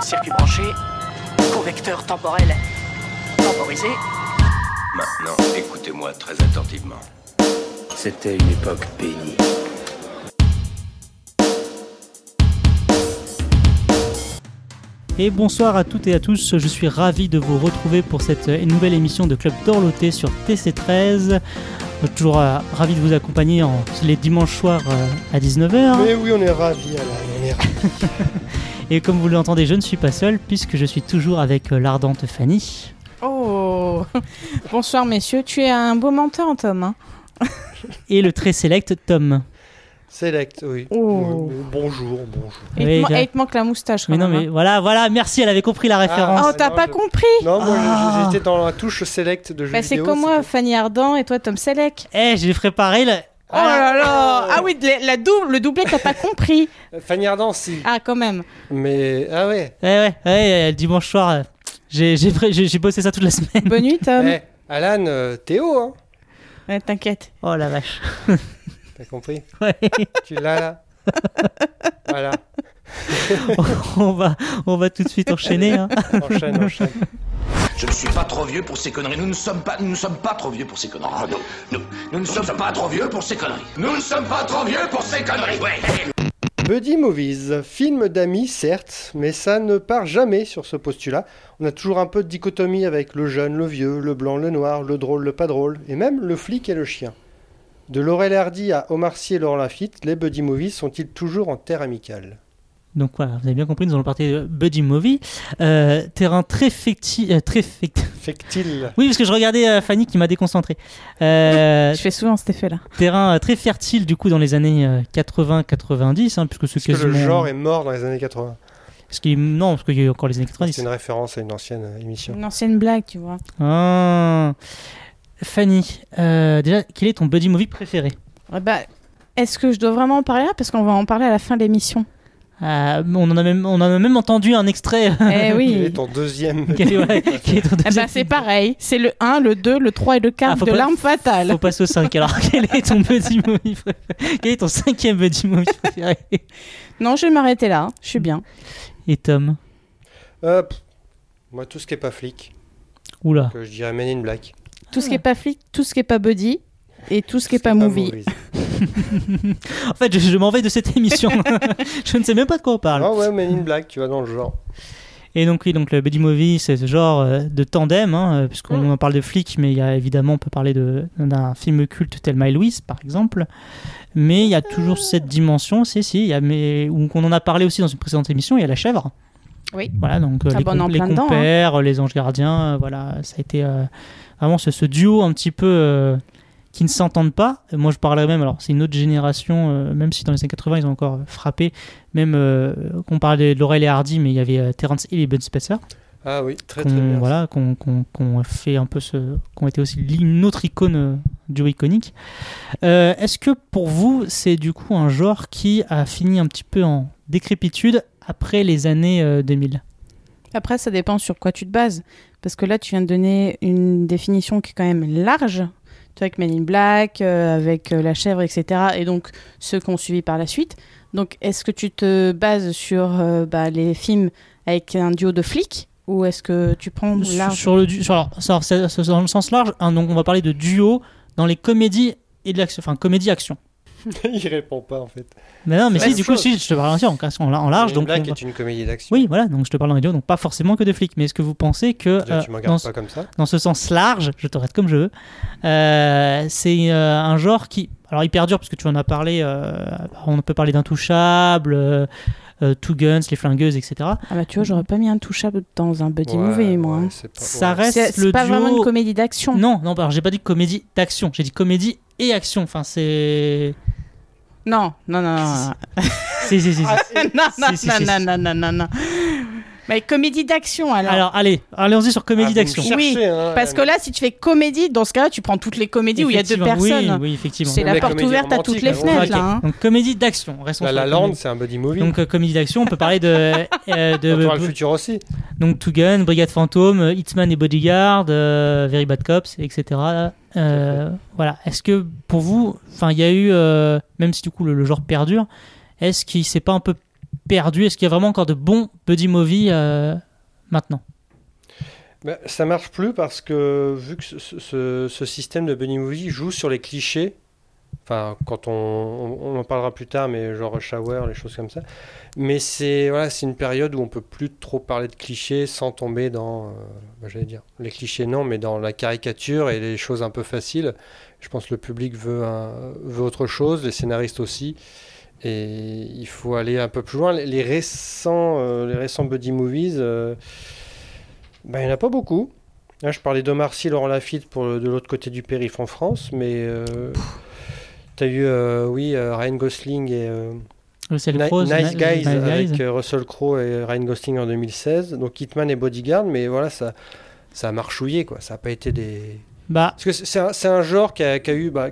Circuit branché, convecteur temporel temporisé. Maintenant, écoutez-moi très attentivement. C'était une époque bénie. Et bonsoir à toutes et à tous, je suis ravi de vous retrouver pour cette euh, nouvelle émission de Club d'Orloté sur TC13. Je suis toujours euh, ravi de vous accompagner en, les dimanches soirs euh, à 19h. Mais oui, on est ravis, Alain, on est ravis. Et comme vous l'entendez, je ne suis pas seul puisque je suis toujours avec euh, l'ardente Fanny. Oh Bonsoir messieurs, tu es un beau menteur Tom. hein. et le très select Tom. Select, oui. Oh. Bonjour, bonjour. Il, Oui, il te manque la moustache quand Mais non, mais hein. voilà, voilà, merci, elle avait compris la référence. Oh, Ah, t'as non, pas je- compris Non, moi Ah. j'étais dans la touche select de jeux Bah, C'est comme moi, Fanny Ardant et toi Tom Selleck. Eh, j'ai préparé le... Oh là là Ah oui, la, la double, le doublé, t'as pas compris. Euh, Fanny Ardant, si. Ah, quand même. Mais, ah ouais. Ouais, ouais, ouais, euh, dimanche soir, euh, j'ai j'ai pré- j'ai- j'ai bossé ça toute la semaine. Bonne nuit Tom. Eh, Alan, euh, Théo, hein. Ouais, T'inquiète. Oh la vache. T'as compris Ouais. Tu l'as là Voilà. on, va, on va tout de suite enchaîner. hein. Enchaîne, enchaîne. Je ne suis pas trop vieux pour ces conneries. Nous ne sommes pas, nous ne sommes pas trop vieux pour ces conneries. nous, nous, nous ne sommes pas trop vieux pour ces conneries. Nous ne sommes pas trop vieux pour ces conneries. Ouais. Buddy Movies, film d'amis certes, mais ça ne part jamais sur ce postulat. On a toujours un peu de dichotomie avec le jeune, le vieux, le blanc, le noir, le drôle, le pas drôle, et même le flic et le chien. De Laurel Hardy à Omar Sy et Laurent Lafitte, les Buddy Movies sont-ils toujours en terre amicale? Donc voilà, vous avez bien compris, nous allons partir de Buddy Movie. Euh, terrain très fictif. euh, très fict- Fait-il Oui, parce que je regardais euh, Fanny qui m'a déconcentré. Euh, Je fais souvent cet effet-là. terrain euh, très fertile du coup dans les années euh, 80-90, hein, puisque c'est Parce que le genre est mort dans les années 80. Parce qu'il- Non, parce qu'il y a eu encore les années C'est 90. une référence à une ancienne euh, émission. Une ancienne blague, tu vois. Ah. Fanny, euh, déjà, quel est ton Buddy Movie préféré? Ouais, Bah, est-ce que je dois vraiment en parler là? Parce qu'on va en parler à la fin de l'émission. Euh, on, en a même, on en a même entendu un extrait. Eh Quel oui. est ton deuxième Quel est- ouais, quel est ton Eh deuxième bah, c'est pareil. C'est le 1, le 2, le 3 et le 4 Ah, de pas- l'arme fatale. Faut passer au 5. Alors, quel est ton Buddy Movie préféré? Quel est ton cinquième Buddy Movie préféré? Non, je vais m'arrêter là. Je suis bien. Et Tom? Euh, pff, Moi, tout ce qui est pas flic, Oula. que je dirais Men in Black. Tout ce qui est pas flic, tout ce qui est pas buddy et tout ce qui est pas movie. En fait, je, je m'en vais de cette émission. je ne sais même pas de quoi on parle. Ah ouais, Men in Black, tu vois, dans le genre. Et donc, oui, donc le Buddy Movie, c'est ce genre euh, de tandem, hein, euh, puisqu'on en parle de flics, mais il y a évidemment, on peut parler de- d'un film culte tel My Louise, par exemple. Mais il y a toujours cette dimension, si, si, il y a, mais, ou qu'on en a parlé aussi dans une précédente émission, il y a la chèvre. Oui. Voilà, donc euh, Ah les, on com- les dedans, hein. compères, les anges gardiens, euh, voilà, ça a été euh, vraiment ce, ce duo un petit peu euh, qui ne s'entendent pas. Moi, je parlerais même, alors c'est une autre génération, euh, même si dans les années 80, ils ont encore frappé, même euh, qu'on parlait de Laurel et Hardy, mais il y avait euh, Terrence Hill et Ben Spencer, Ah oui, très très bien. voilà, qu'on qu'on fait un peu ce, qu'on été aussi une autre icône euh, duo iconique. Euh, Est-ce que pour vous, c'est du coup un genre qui a fini un petit peu en décrépitude après les années euh, 2000 Après, ça dépend sur quoi tu te bases. Parce que là, tu viens de donner une définition qui est quand même large. Tu vois, avec Men in Black, euh, avec euh, La Chèvre, etc. Et donc, ceux qu'on suivi par la suite. Donc, est-ce que tu te bases sur euh, bah, les films avec un duo de flics Ou est-ce que tu prends large Sur le du- alors, dans le sens large, hein, donc on va parler de duo dans les comédies et de l'action, enfin comédie action. Il répond pas en fait. Mais non, mais si, du coup, si, je te parle en, en, en large, donc. Black on va- est une comédie d'action. Oui, voilà, donc je te parle les duos, donc pas forcément que de flics, mais est-ce que vous pensez que Déjà, euh, tu me dans, pas comme ça. dans ce sens large, je t'arrête comme je veux, euh, c'est euh, un genre qui, alors il perdure parce que tu en as parlé, euh, on peut parler d'intouchable, euh, euh, Two Guns, les flingueuses, etc. Ah bah tu vois, j'aurais pas mis un touchable dans un buddy Ouais, movie, moi. ouais, hein. c'est pas- Ça ouais. reste C'est c'est le pas duo. vraiment une comédie d'action. Non, non, alors j'ai pas dit comédie d'action, j'ai dit comédie et action. Enfin, c'est. Non, non, non, non. Si, si, si. non, non, non, non, non, non, non. Mais comédie d'action alors. Alors, allez, allons-y sur Ah, comédie vous d'action. Oui, hein, Parce que là, si tu fais comédie, dans ce cas-là, tu prends toutes les comédies où il y a deux Effectivement, oui, personnes. Oui, effectivement. C'est la porte ouverte à toutes les fenêtres, là. hein. Donc, comédie d'action. Restons La sur La la Land, c'est un buddy movie. Donc, euh, comédie d'action, on peut parler de. euh, de à le futur aussi. donc, Two Gun, Brigade Fantôme, euh, Hitman et Bodyguard, euh, Very Bad Cops, etc. Euh, voilà. Est-ce que pour vous, enfin, il y a eu, euh, même si du coup le, le genre perdure, est-ce qu'il s'est pas un peu perdu Est-ce qu'il y a vraiment encore de bons buddy movies euh, maintenant? Bah, ça marche plus parce que vu que ce, système de buddy movie joue sur les clichés, enfin quand on, on- en parlera plus tard, mais genre Hour, les choses comme ça. Mais c'est voilà, c'est une période où on peut plus trop parler de clichés sans tomber dans, euh, bah, j'allais dire, les clichés non, mais dans la caricature et les choses un peu faciles. Je pense que le public veut, veut autre chose, les scénaristes aussi. Et il faut aller un peu plus loin. Les- récents, euh, les récents buddy movies, euh, ben, il n'y en a pas beaucoup. Là, je parlais d'Omar Sy, Laurent Lafitte pour le- de l'autre côté du périph' en France, mais euh, tu as eu, oui, Ryan Gosling et Ni- Nice Ni- Guys avec Russell Crowe et Ryan Gosling en 2016. Donc Hitman et Bodyguard, mais voilà, ça, ça a marchouillé, quoi. Ça n'a pas été des. Bah, Parce que c'est c'est un, c'est un genre qui a, qui a eu. bah,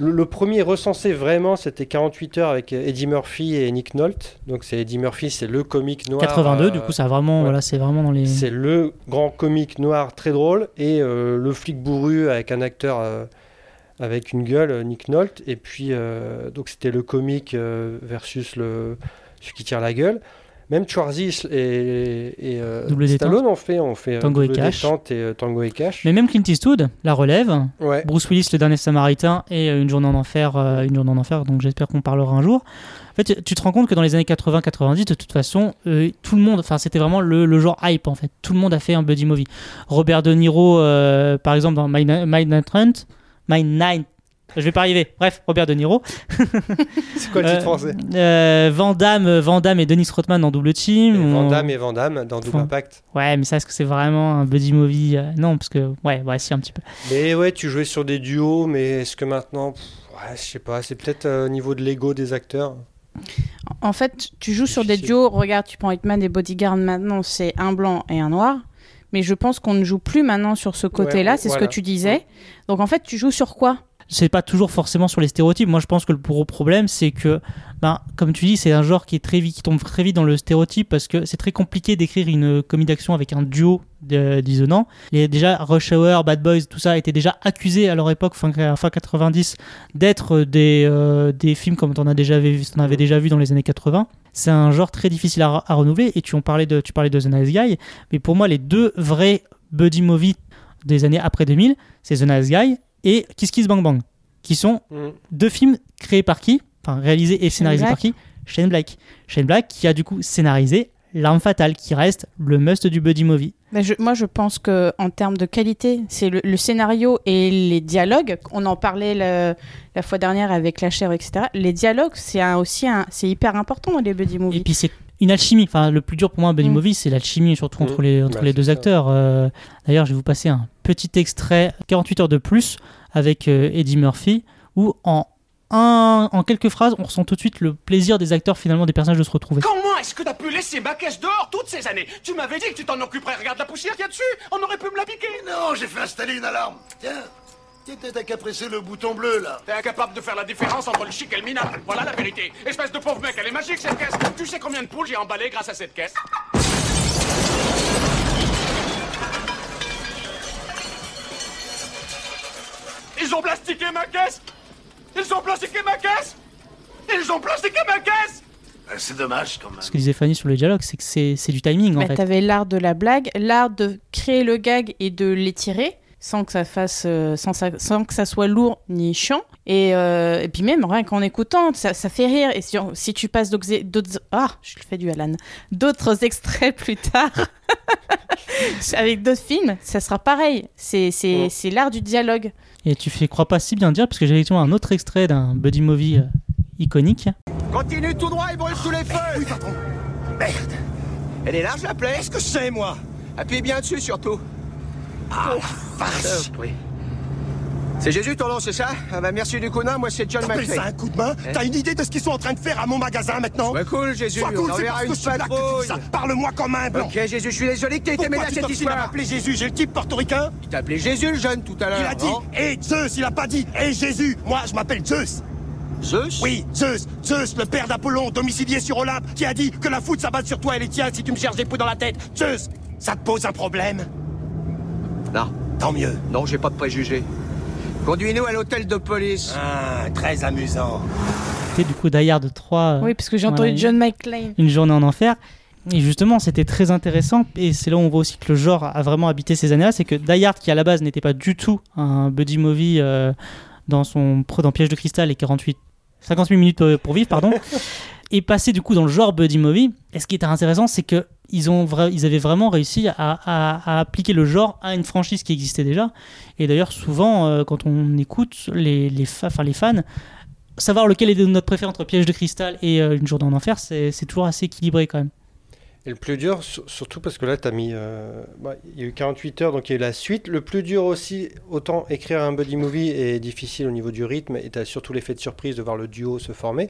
le, le premier recensé vraiment, c'était 48 heures avec Eddie Murphy et Nick Nolte. Donc c'est Eddie Murphy, c'est le comique noir. 82, euh, du coup, ça vraiment, ouais. voilà, c'est vraiment dans les. c'est le grand comique noir très drôle et euh, le flic bourru avec un acteur euh, avec une gueule, euh, Nick Nolte. Et puis, euh, donc c'était le comique euh, versus le, celui qui tire la gueule. Même Schwarzy et, et euh, Double Stallone ont fait, ont fait euh, Tango et Double Cash. Détente et euh, Tango et Cash. Mais même Clint Eastwood la relève. Ouais. Bruce Willis, le dernier Samaritain, et Une journée en enfer, une journée en enfer. Donc j'espère qu'on parlera un jour. En fait, tu- te rends compte que dans les années 80-90, de toute façon, euh, tout le monde, enfin c'était vraiment le, le genre hype en fait. Tout le monde a fait un buddy movie. Robert De Niro, euh, par exemple dans My, My Night Hunt, My Night. Je vais pas arriver. Bref, Robert De Niro. C'est quoi le Euh, titre français euh, Van Damme, Van Damme et Dennis Rodman dans Double Team. Et Van On- Damme et Van Damme dans Double Impact. Ouais, mais ça, est-ce que c'est vraiment un buddy movie Euh, Non, parce que ouais, ouais, si un petit peu. Mais ouais, tu jouais sur des duos, mais est-ce que maintenant, pff, ouais, je sais pas, c'est peut-être euh, au niveau de l'ego des acteurs. En fait, tu joues sur des duos. Regarde, tu prends Hitman et Bodyguard maintenant, c'est un blanc et un noir. Mais je pense qu'on ne joue plus maintenant sur ce côté-là, Ouais, c'est voilà. ce que tu disais. Donc en fait, tu joues sur quoi? C'est pas toujours forcément sur les stéréotypes. Moi, je pense que le gros problème, c'est que, ben, comme tu dis, c'est un genre qui tombe très vite dans le stéréotype parce que c'est très compliqué d'écrire une comédie d'action avec un duo de- dissonant. Les, déjà, Rush Hour, Bad Boys, tout ça étaient déjà accusés à leur époque, fin, fin 90, d'être des, euh, des films comme on, a avait déjà vu dans les années 80. C'est un genre très difficile à, à renouveler. Et tu, en parlais de, tu parlais de The Nice Guy, mais pour moi, les deux vrais buddy movies des années après 2000, c'est The Nice Guy et Kiss Kiss Bang Bang, qui sont Mm. deux films créés par qui? Enfin, réalisés et scénarisés Black. par qui? Shane Black. Shane Black qui a du coup scénarisé L'arme fatale, qui reste le must du buddy movie. Je- moi, je pense que en termes de qualité, c'est le, le scénario et les dialogues. On en parlait le- la fois dernière avec la chèvre, etc. Les dialogues, c'est aussi un, c'est hyper important dans les buddy Et movies. puis c'est une alchimie. Enfin, le plus dur pour moi, buddy Mm. movie, c'est l'alchimie, surtout entre Mm. les, entre Bah, les deux ça. acteurs. Euh, D'ailleurs, je vais vous passer un petit extrait, 48 heures de plus, avec euh, Eddie Murphy, où en, un, en quelques phrases, on ressent tout de suite le plaisir des acteurs, finalement, des personnages de se retrouver. Comment est-ce que t'as pu laisser ma caisse dehors toutes ces années? Tu m'avais dit que tu t'en occuperais. Regarde la poussière qu'il y a dessus. On aurait pu me la piquer. Non, j'ai fait installer une alarme. Tiens, t'as qu'à presser le bouton bleu, là. T'es incapable de faire la différence entre le chic et le minable. Voilà la vérité. Espèce de pauvre mec, elle est magique cette caisse. Tu sais combien de poules j'ai emballé grâce à cette caisse? Ils ont plastiqué ma caisse Ils ont plastiqué ma caisse Ils ont plastiqué ma caisse Euh, C'est dommage, quand même. Ce que disait Fanny sur le dialogue, c'est que c'est c'est du timing, en Ben, fait. T'avais l'art de la blague, l'art de créer le gag et de l'étirer sans que ça fasse, euh, sans, ça- sans que ça soit lourd ni chiant. Et, euh, et puis même rien qu'en écoutant, ça, ça fait rire. Et si, si tu passes d'autres, ah, je le fais du Alan, d'autres extraits plus tard. Avec d'autres films, ça sera pareil. C'est, c'est, c'est l'art du dialogue. Et tu fais crois pas si bien dire, parce que j'ai effectivement un autre extrait d'un buddy movie euh, iconique. Continue tout droit et brûle sous les feux Oui. Merde. Elle est large la plaie Qu'est-ce que c'est, moi? Appuie bien dessus surtout. Ah, vache. Oui. C'est Jésus ton nom, c'est ça? Ah bah merci du coup non, moi c'est John McClane. ça un coup de main? T'as une idée de ce qu'ils sont en train de faire à mon magasin, maintenant? Ouais cool Jésus, Sois on cool, enverra parce une patrouille. Parle-moi comme un blanc. Ok Jésus, je suis désolé que t'aies été mêlé Pourquoi à tu cette histoire. m'appeler Jésus? J'ai le type portoricain Il t'a appelé Jésus le jeune tout à l'heure. Il a dit Hé Zeus, il a pas dit Hé Jésus Moi, je m'appelle Zeus Zeus? Oui, Zeus, Zeus, le père d'Apollon, domicilié sur Olympe, qui a dit que la foudre s'abatte sur toi et les tiens si tu me cherches des poux dans la tête. Zeus, ça te pose un problème? Non, Tant mieux. non, j'ai pas de préjugés. Conduis-nous à l'hôtel de police. Ah, très amusant. c'était du coup Die Hard 3. Oui, parce que j'ai entendu voilà, John McClane. Une journée en enfer. Et justement, c'était très intéressant. Et c'est là où on voit aussi que le genre a vraiment habité ces années-là. C'est que Die Hard, qui à la base n'était pas du tout un buddy movie euh, dans son dans Piège de cristal et 48, 58 minutes euh, pour vivre, pardon, est passé du coup dans le genre buddy movie. Et ce qui était intéressant, c'est que ils, ont vra- ils avaient vraiment réussi à, à- à appliquer le genre à une franchise qui existait déjà. Et d'ailleurs, souvent, euh, quand on écoute les, les, fa- enfin, les fans, savoir lequel est notre préféré entre Piège de cristal et euh, Une journée en enfer, c'est c'est toujours assez équilibré quand même. Et le plus dur, sur- surtout parce que là, tu as mis. euh, bah, il y a eu 48 heures, donc il y a eu la suite. Le plus dur aussi, autant écrire un buddy movie est difficile au niveau du rythme, et tu as surtout l'effet de surprise de voir le duo se former.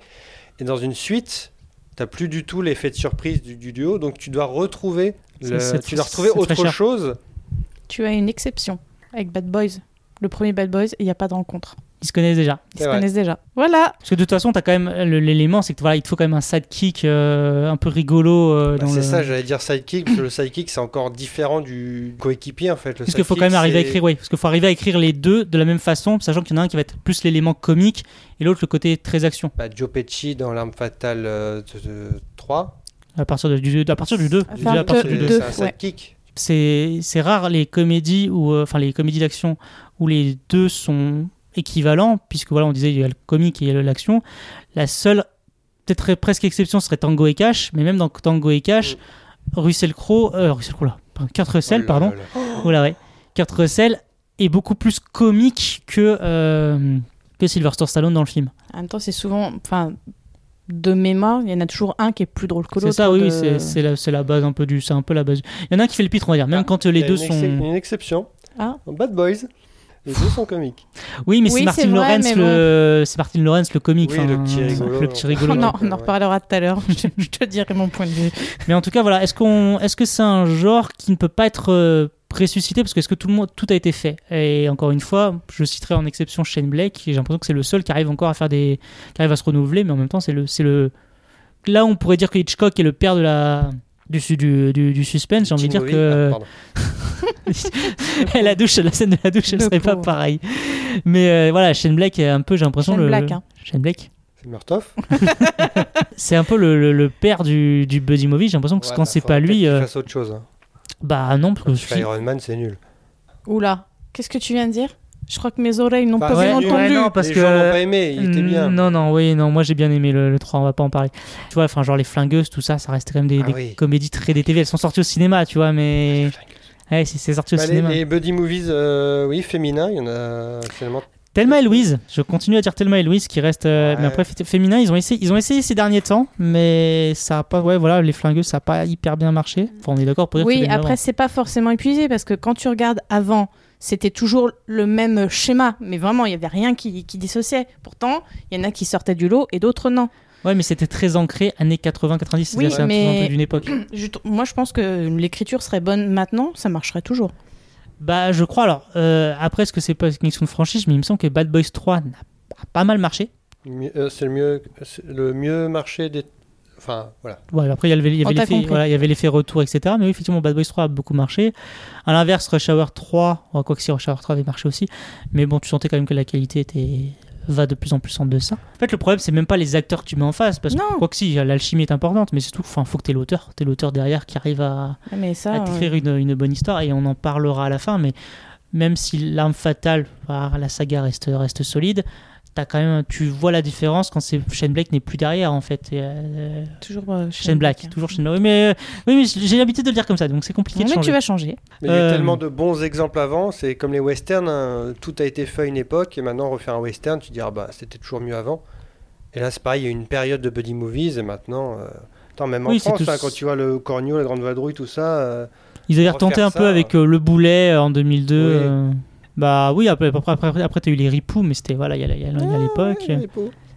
Et dans une suite, tu plus du tout l'effet de surprise du, du duo, donc tu dois retrouver, le- tu dois retrouver autre chose. Tu as une exception avec Bad Boys. Le premier Bad Boys, il n'y a pas de rencontre. Ils se connaissent déjà. Ils se vrai. connaissent déjà. Voilà. Parce que de toute façon, tu as quand même l'élément, c'est que voilà, il te faut quand même un sidekick euh, un peu rigolo. euh, Bah, c'est le- ça, j'allais dire sidekick, parce que le sidekick, c'est encore différent du coéquipier en fait. Le Parce qu'il faut quand même arriver à écrire, oui, parce qu'il faut arriver à écrire les deux de la même façon, sachant qu'il y en a un qui va être plus l'élément comique et l'autre le côté très action. Bah, Joe Pesci dans L'arme fatale euh, de, de 3. À partir, de- du, à partir du 2. Enfin, à partir du deux. deux. C'est un sidekick. C'est c'est rare les comédies ou euh, enfin les comédies d'action où les deux sont équivalents, puisque voilà, on disait il y a le comique et il y a l'action. La seule peut-être presque exception serait Tango et Cash, mais même dans Tango et Cash, Russell Crowe, euh, Russell Crowe là, pardon, Kurt Russell, Oh là pardon, là là. Oh là ouais. Kurt Russell est beaucoup plus comique que, euh, que Sylvester Stallone dans le film. En même temps, c'est souvent. Enfin, de mémoire, il y en a toujours un qui est plus drôle que C'est l'autre. ça, oui, de- oui, c'est- c'est la, c'est la base un peu du. C'est un peu la base. Il y en a un qui fait le pitre, on va dire, même Ah, quand euh, les deux sont. une exception. Ah. Bad Boys, les deux sont comiques. Oui, mais Oui, c'est Martin Lawrence mais le. C'est Martin Lawrence le comique. Oui, enfin, le petit rigolo. Le petit rigolo. Non, on en reparlera tout à l'heure. je, je te dirai mon point de vue. Mais en tout cas, voilà. Est-ce qu'on, est-ce que c'est un genre qui ne peut pas être euh, ressuscité? Parce que est-ce que tout le monde, tout a été fait? Et encore une fois, je citerai en exception Shane Black. et J'ai l'impression que c'est le seul qui arrive encore à faire des, qui arrive à se renouveler, mais en même temps, c'est le, c'est le. Là, on pourrait dire que Hitchcock est le père de la. Du, du, du, du suspense, j'ai envie de dire que. Ah, la douche, la scène de la douche, elle Le serait pas pareille. Mais euh, voilà, Shane Black est un peu, j'ai l'impression Shane le. Black, hein. Shane Black. C'est Murtoff. C'est un peu le, le- le père du, du buddy movie. J'ai l'impression que Ouais, quand bah, c'est pas lui, euh, fasse autre chose. hein. bah non, parce que Tu fais si- Iron Man, c'est nul. Oula, qu'est-ce que tu viens de dire? Je crois que mes oreilles n'ont pas ouais, bien ouais, entendu. non, parce les que- gens l'ont pas aimé, il était bien. Non, non, oui, non, moi j'ai bien aimé le, le 3, on va pas en parler. Tu vois, enfin, genre les flingueuses, tout ça, ça reste quand même des, Ah des oui. comédies très des TV. Elles sont sorties au cinéma, tu vois, mais. Ouais, c'est c'est sorti au Bah, les, cinéma. les buddy movies, euh, oui, féminins, il y en a actuellement. Thelma et Louise, je continue à dire Thelma et Louise qui reste. euh, Ouais. Mais après, féminin, ils ont, essayé, ils ont essayé ces derniers temps, mais ça a pas. Ouais, voilà, les flingueuses, ça a pas hyper bien marché. Enfin, on est d'accord pour dire que Oui, après, c'est pas forcément épuisé parce que quand tu regardes avant, c'était toujours le même schéma, mais vraiment, il y avait rien qui, qui dissociait. Pourtant, il y en a qui sortaient du lot et d'autres non. Ouais, mais c'était très ancré années 80-90. Oui, c'est un, mais- un truc d'une époque. Je- moi, je pense que l'écriture serait bonne maintenant, ça marcherait toujours. Bah, je crois. Alors, euh, après, est-ce que c'est pas une question de franchise Mais il me semble que Bad Boys 3 n'a a pas mal marché. Euh, C'est le mieux, c'est le mieux marché des. Enfin, voilà. Ouais, après, il y avait, il y l'effet voilà, il retour, etc. Mais oui, effectivement, Bad Boys 3 a beaucoup marché. À l'inverse, Rush Hour 3, bon, quoi que si Rush Hour 3 avait marché aussi, mais bon, tu sentais quand même que la qualité était va de plus en plus en deçà. En fait, le problème, c'est même pas les acteurs que tu mets en face, parce que Non. quoi que si, l'alchimie est importante, mais surtout, enfin, faut que t'aies l'auteur, t'es l'auteur derrière qui arrive à, Ouais, Mais ça, à t'écrire une, une bonne histoire et on en parlera à la fin mais même si l'arme fatale par la saga reste, reste solide t'as quand même tu vois la différence quand c'est Shane Black n'est plus derrière en fait et, euh, toujours euh, Shane Black hein. toujours Shane Black oui mais, euh, oui, mais j'ai l'habitude de le dire comme ça donc c'est compliqué Ouais, de mais changer tu vas changer. Mais il y a eu Euh, tellement de bons exemples avant, c'est comme les westerns, hein, tout a été fait à une époque, et maintenant refaire un western, tu te dis, ah bah c'était toujours mieux avant. Et là c'est pareil, il y a eu une période de buddy movies, et maintenant. euh, Attends, même en Oui, France, tout- hein, quand tu vois le Cornio, la Grande Vadrouille, tout ça. euh, ils avaient retenté un ça, peu avec euh, le boulet euh, en 2002 Oui. euh, bah oui après après, après, après t'as eu les ripoux mais c'était voilà il y a, l'époque.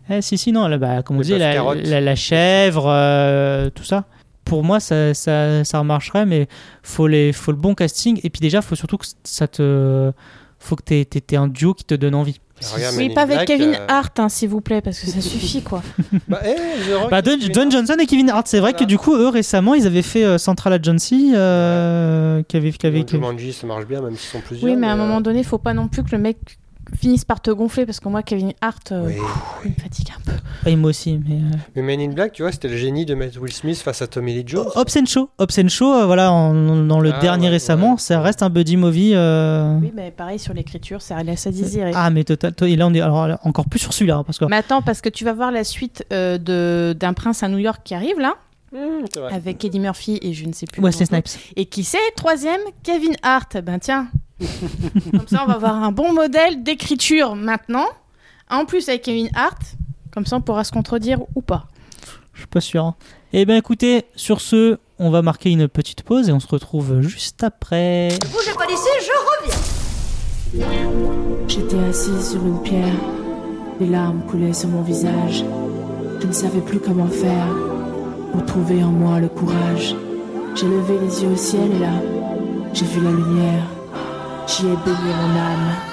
Eh, si, si, non, là, bah, comme on disait, la, carottes. la, la chèvre, euh, tout ça. Pour moi, ça, ça, ça marcherait, mais faut, les, faut le bon casting. Et puis déjà, faut surtout que ça te. Faut que t'aies un duo qui te donne envie. Regarde, Oui, pas avec Black, Kevin euh, Hart, hein, s'il vous plaît, parce que ça suffit, quoi. Bah, eh, The Rock Bah, Dwayne Hart. Johnson et Kevin Hart, c'est vrai que du coup, eux récemment, ils avaient fait euh, Central Agency, euh, qui avait, qui avait- Bon, Jumanji, ça marche bien, même s'ils sont plusieurs. Oui, mais à un euh, moment donné, il faut pas non plus que le mec finisse par te gonfler parce que moi, Kevin Hart, euh, Oui. il me fatigue un peu. Ouais, moi aussi, mais. euh, Mais Men in Black, tu vois, c'était le génie de mettre Will Smith face à Tommy Lee Jones. Hobbs and Shaw, Hobbs and Shaw, euh, voilà, en- dans le Ah, dernier ouais, récemment, ouais. ça reste un buddy movie. euh, Oui, mais pareil sur l'écriture, ça laisse à désirer. Ah, mais total. toi, Et là, on est alors, là, encore plus sur celui-là, hein, parce que. Mais attends, parce que tu vas voir la suite euh, de d'un prince à New York qui arrive là, Mmh, avec Eddie Murphy et je ne sais plus. Wesley Snipes. Et qui c'est? Troisième, Kevin Hart. Ben tiens, comme ça on va avoir un bon modèle d'écriture maintenant. En plus avec Kevin Hart, comme ça on pourra se contredire ou pas. Je suis pas sûr. hein. Eh ben, écoutez, sur ce, on va marquer une petite pause et on se retrouve juste après. Bougez pas d'ici, je reviens. J'étais assise sur une pierre, des larmes coulaient sur mon visage. Je ne savais plus comment faire pour trouver en moi le courage. J'ai levé les yeux au ciel et là, j'ai vu la lumière. J'y ai baigné mon âme.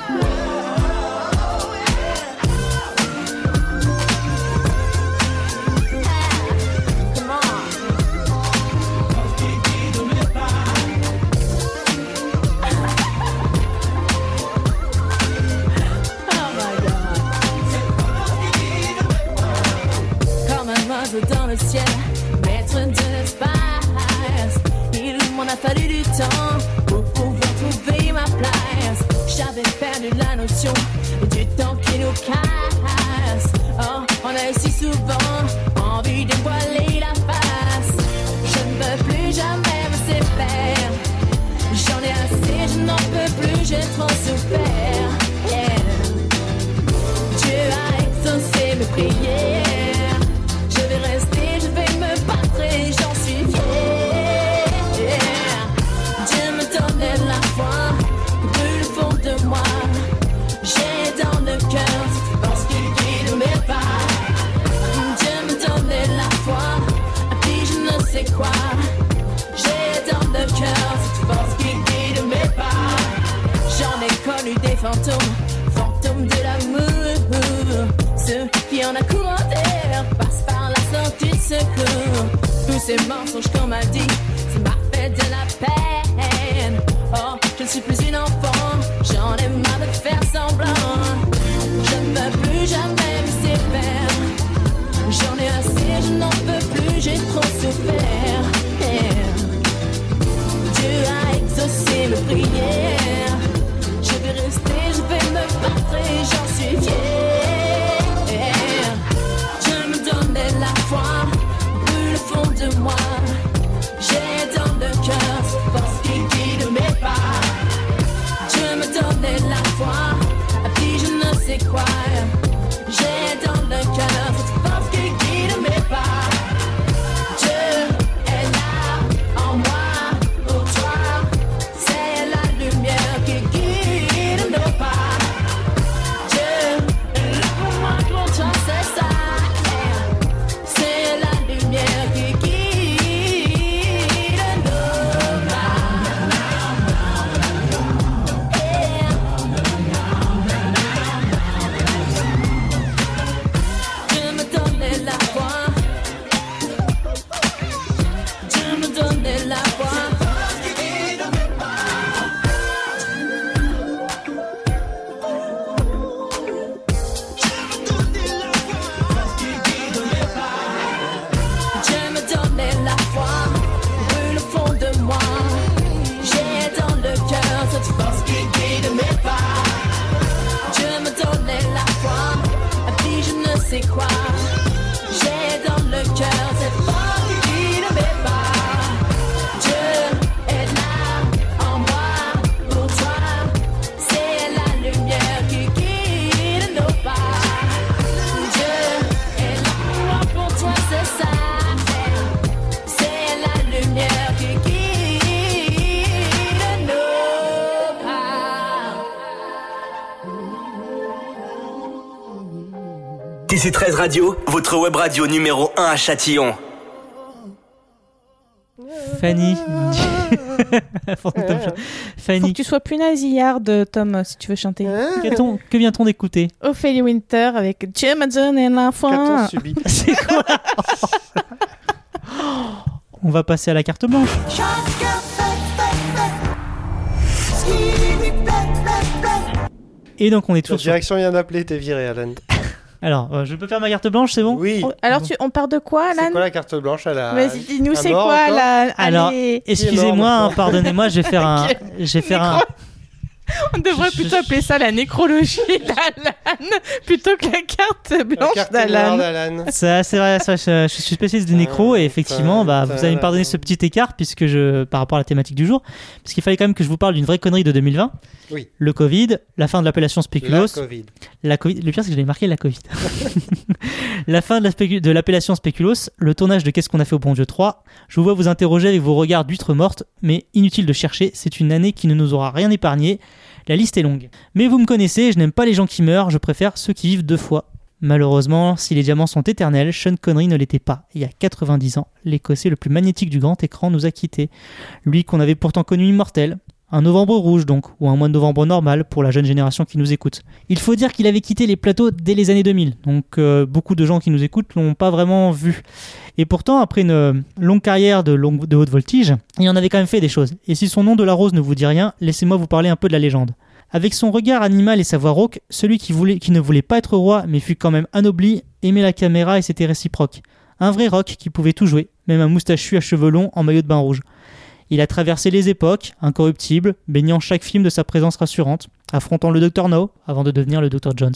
TC13 Radio, votre web radio numéro 1 à Châtillon. Fanny. Faut Fanny. que tu sois plus nasillard, Tom, si tu veux chanter. Qu'a-t-on- Que vient-on d'écouter? Ophélie Winter avec foi. Qu'a-t-on subi? C'est quoi? On va passer à la carte blanche. Et donc on est sur... direction vient d'appeler, t'es viré, Alan. Alors, euh, je peux faire ma carte blanche, c'est bon Oui. Oh, Alors, tu, on part de quoi, C'est Alan quoi la carte blanche à la. Vas-y, dis-nous, à c'est mort quoi encore la. Alors, Allez. excusez-moi, hein, pardonnez-moi, je vais faire un... Je vais faire un... On devrait plutôt appeler ça la nécrologie d'Alan plutôt que la carte blanche d'Alan. Ça, c'est vrai, ça, je, je suis spécialiste du nécro et effectivement, bah, vous allez me pardonner ce petit écart puisque je, par rapport à la thématique du jour, parce qu'il fallait quand même que je vous parle d'une vraie connerie de 2020. Oui. Le Covid, la fin de l'appellation La spéculos. Covid. La Covid. Le pire, c'est que j'avais marqué la Covid. la fin de la l'appellation spéculos, le tournage de Qu'est-ce qu'on a fait au bon Dieu 3. Je vous vois vous interroger avec vos regards d'huîtres mortes, mais inutile de chercher, c'est une année qui ne nous aura rien épargné. La liste est longue. Mais vous me connaissez, je n'aime pas les gens qui meurent, je préfère ceux qui vivent deux fois. Malheureusement, si les diamants sont éternels, Sean Connery ne l'était pas. Il y a 90 ans, l'Écossais le plus magnétique du grand écran nous a quittés. Lui qu'on avait pourtant connu immortel. Un novembre rouge donc, ou un mois de novembre normal pour la jeune génération qui nous écoute. Il faut dire qu'il avait quitté les plateaux dès les années 2000, donc euh, beaucoup de gens qui nous écoutent l'ont pas vraiment vu. Et pourtant, après une euh, longue carrière de, longue- de haute voltige, il en avait quand même fait des choses. Et si son nom de la rose ne vous dit rien, laissez-moi vous parler un peu de la légende. Avec son regard animal et sa voix rauque, celui qui, voulait, qui ne voulait pas être roi mais fut quand même anobli, aimait la caméra et c'était réciproque. Un vrai rock qui pouvait tout jouer, même un moustachu à cheveux longs en maillot de bain rouge. Il a traversé les époques, incorruptible, baignant chaque film de sa présence rassurante, affrontant le Dr No avant de devenir le Dr Jones.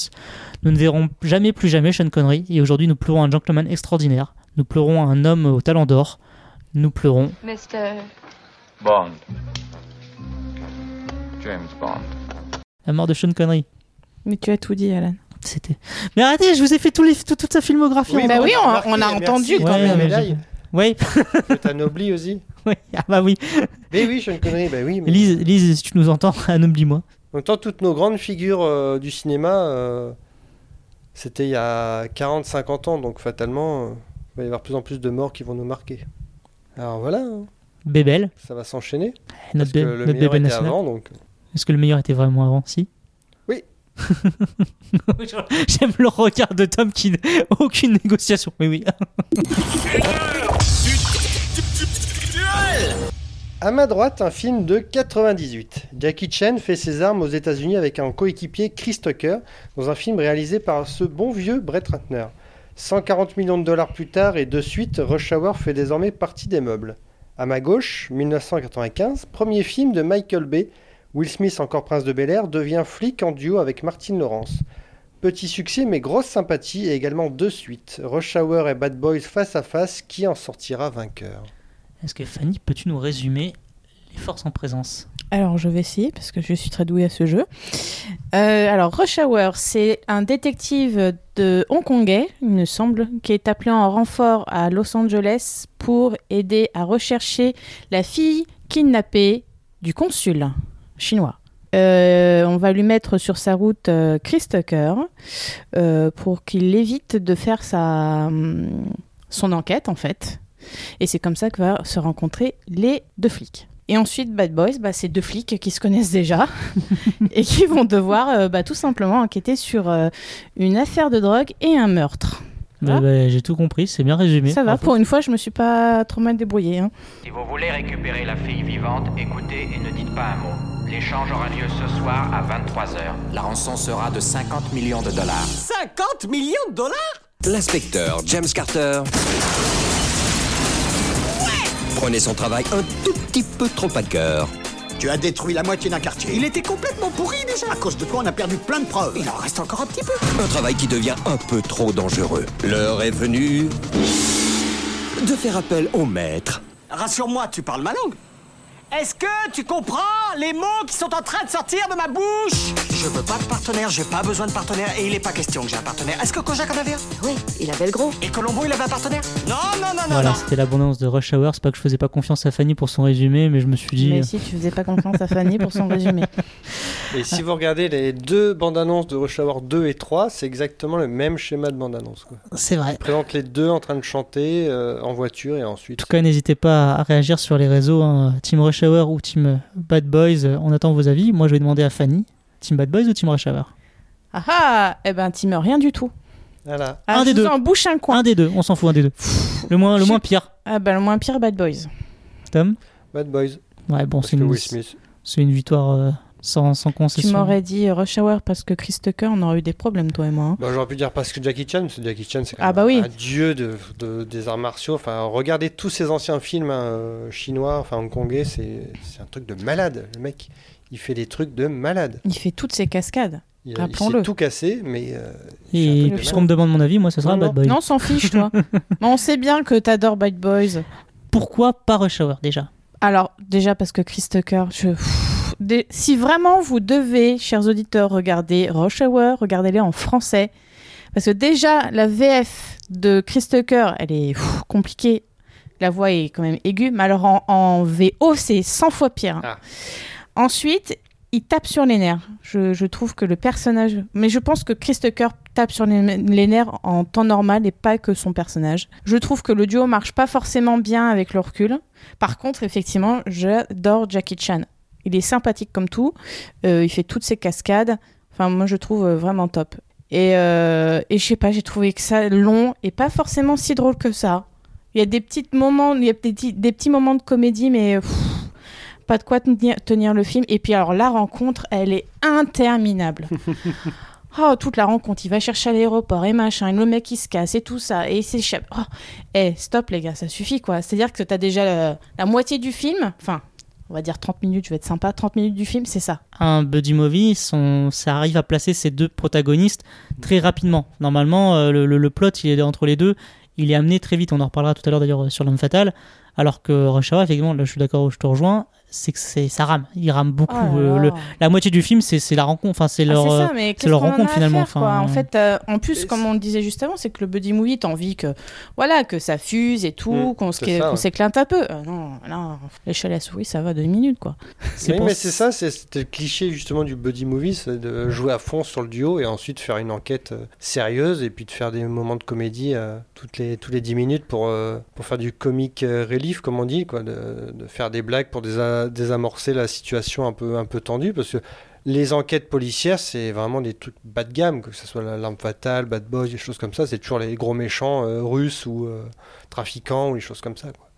Nous ne verrons jamais plus jamais Sean Connery et aujourd'hui nous pleurons un gentleman extraordinaire. Nous pleurons un homme au talent d'or. Nous pleurons Mr. Bond. James Bond. la mort de Sean Connery. Mais tu as tout dit, Alan. C'était. Mais arrêtez, je vous ai fait tous les, tout- toute sa filmographie. Oui, en bah oui, on a entendu quand Ouais, même. Je- Ouais. T'anoblis aussi. Oui, ah bah oui. Mais oui, Sean Connery, bah oui. mais- Lise, Lise, si tu nous entends, oublie-moi. En même temps, toutes nos grandes figures euh, du cinéma, euh, c'était il y a 40-50 ans, donc fatalement, euh, il va y avoir de plus en plus de morts qui vont nous marquer. Alors voilà, hein, Bébel. ça va s'enchaîner. Notre, parce que le notre meilleur bébé était national. avant, donc... Est-ce que le meilleur était vraiment avant? Si. J'aime le regard de Tom qui aucune négociation. Oui, oui. À ma droite, un film de 98. Jackie Chan fait ses armes aux États-Unis avec un coéquipier Chris Tucker dans un film réalisé par ce bon vieux Brett Ratner. 140 millions de dollars plus tard et de suite, Rush Hour fait désormais partie des meubles. À ma gauche, 1995, premier film de Michael Bay. Will Smith, encore prince de Bel Air, devient flic en duo avec Martin Lawrence. Petit succès mais grosse sympathie et également deux suites. Rush Hour et Bad Boys face à face, qui en sortira vainqueur Est-ce que Fanny, peux-tu nous résumer les forces en présence? Alors, je vais essayer parce que je suis très douée à ce jeu. Euh, alors, Rush Hour, c'est un détective de hongkongais, il me semble, qui est appelé en renfort à Los Angeles pour aider à rechercher la fille kidnappée du consul chinois. Euh, on va lui mettre sur sa route euh, Chris Tucker euh, pour qu'il évite de faire sa, hum, son enquête en fait. Et c'est comme ça que va se rencontrer les deux flics. Et ensuite, Bad Boys, bah, c'est deux flics qui se connaissent déjà et qui vont devoir bah, tout simplement enquêter sur une affaire de drogue et un meurtre. Bah, bah, J'ai tout compris, c'est bien résumé. Ça va, Bravo. pour une fois, je me suis pas trop mal débrouillée. hein. Si vous voulez récupérer la fille vivante, écoutez et ne dites pas un mot. L'échange aura lieu ce soir à 23h. La rançon sera de 50 millions de dollars. 50 millions de dollars? L'inspecteur James Carter prenait son travail un tout petit peu trop à cœur. Tu as détruit la moitié d'un quartier. Il était complètement pourri déjà À cause de toi, on a perdu plein de preuves. Il en reste encore un petit peu Un travail qui devient un peu trop dangereux. L'heure est venue de faire appel au maître. Rassure-moi, tu parles ma langue Est-ce que tu comprends les mots qui sont en train de sortir de ma bouche? Je veux pas de partenaire, j'ai pas besoin de partenaire et il est pas question que j'ai un partenaire. Est-ce que Kojak en avait un? Oui, il avait le gros. Et Colombo, il avait un partenaire? Non, non, non, non, Voilà, c'était l'abondance de Rush Hour. C'est pas que je faisais pas confiance à Fanny pour son résumé, mais je me suis dit. Mais si tu faisais pas confiance à Fanny pour son résumé. Et si vous regardez les deux bandes annonces de Rush Hour 2 et 3, c'est exactement le même schéma de bande annonce. C'est vrai. Ils présentent les deux en train de chanter euh, en voiture et ensuite. En tout cas, n'hésitez pas à réagir sur les réseaux, hein, Team Rush Hour ou Team Bad Boys. euh, On attend vos avis. Moi, je vais demander à Fanny, Team Bad Boys ou Team Rush Hour? Ah ah Eh ben, Tim, rien du tout. Voilà. Ah, Un des deux. en bouche un coin. Un des deux, on s'en fout, un des deux. Le moins, le moins pire. Ah ben, le moins pire, Bad Boys. Tom? Bad Boys. Ouais, bon, c'est une, une victoire. euh, sans, sans Tu m'aurais dit euh, Rush Hour parce que Chris Tucker, on aurait eu des problèmes, toi et moi. hein. Bah, J'aurais pu dire parce que Jackie Chan, parce que Jackie Chan, c'est quand Ah même bah oui. un dieu de, de- des arts martiaux. Enfin, regardez tous ces anciens films hein, euh, chinois, enfin hongkongais, c'est c'est un truc de malade. Le mec, il fait des trucs de malade. Il fait toutes ces cascades. Il, a- il Rappelons-le. s'est tout cassé, mais euh, Et puisqu'on me demande mon avis, moi, ça sera Non, Bad Boys. Non, on s'en fiche, toi. Mais on sait bien que t'adores Bad Boys. Pourquoi pas Rush Hour déjà? Alors, déjà parce que Chris Tucker, je... Des- si vraiment vous devez, chers auditeurs, regarder Rush Hour, regardez-les en français. Parce que déjà, la VF de Chris Tucker, elle est pff, compliquée. La voix est quand même aiguë. Mais alors en, en VO, c'est 100 fois pire. Ah. Ensuite, il tape sur les nerfs. Je, je trouve que le personnage... Mais je pense que Chris Tucker tape sur les, les nerfs en temps normal et pas que son personnage. Je trouve que le duo marche pas forcément bien avec le recul. Par contre, effectivement, j'adore Jackie Chan. Il est sympathique comme tout. Euh, il fait toutes ses cascades. Enfin, moi, je trouve euh, vraiment top. Et, euh, et je sais pas, j'ai trouvé que ça long et pas forcément si drôle que ça. Il y a des petits moments, il y a des, petits- des petits moments de comédie, mais pff, pas de quoi tenir, tenir le film. Et puis alors la rencontre, elle est interminable. Oh, toute la rencontre, il va chercher à l'aéroport et machin, et le mec il se casse et tout ça, et il s'échappe. Oh, eh, stop les gars, ça suffit quoi. C'est-à-dire que t'as déjà la, la moitié du film, enfin, on va dire 30 minutes, je vais être sympa, 30 minutes du film, c'est ça. un buddy movie, ça arrive à placer ces deux protagonistes très rapidement. Normalement, euh, le, plot, il est entre les deux, il est amené très vite. On en reparlera tout à l'heure d'ailleurs euh, sur l'homme fatal. Alors que Rush effectivement, là je suis d'accord, je te rejoins, c'est que c'est, ça rame. Il rame beaucoup. Oh là euh, là. le- la moitié du film, c'est, c'est la rencontre. Enfin, c'est Ah, leur, c'est ça, mais c'est qu'est-ce leur qu'on en a rencontre à finalement. faire, quoi? Enfin, En fait, euh, en plus, comme on le disait juste avant, c'est que le buddy movie, t'as envie que, voilà, que ça fuse et tout, Mm, qu'on, ça, qu'on ouais. s'éclate un peu. Euh, non, là, l'échelle à la souris, ça va deux minutes, quoi. oui, mais c'est ça, c'est- c'était le cliché justement du buddy movie, c'est de jouer à fond sur le duo et ensuite faire une enquête sérieuse et puis de faire des moments de comédie euh, toutes les, tous les 10 minutes pour, euh, pour faire du comic euh, relief, comme on dit, quoi, de, de faire des blagues pour désa- désamorcer la situation un peu, un peu tendue parce que les enquêtes policières, c'est vraiment des trucs bas de gamme, que ce soit la l'arme fatale, Bad Boys, des choses comme ça, c'est toujours les gros méchants euh, russes ou euh, trafiquants ou les choses comme ça. Quoi.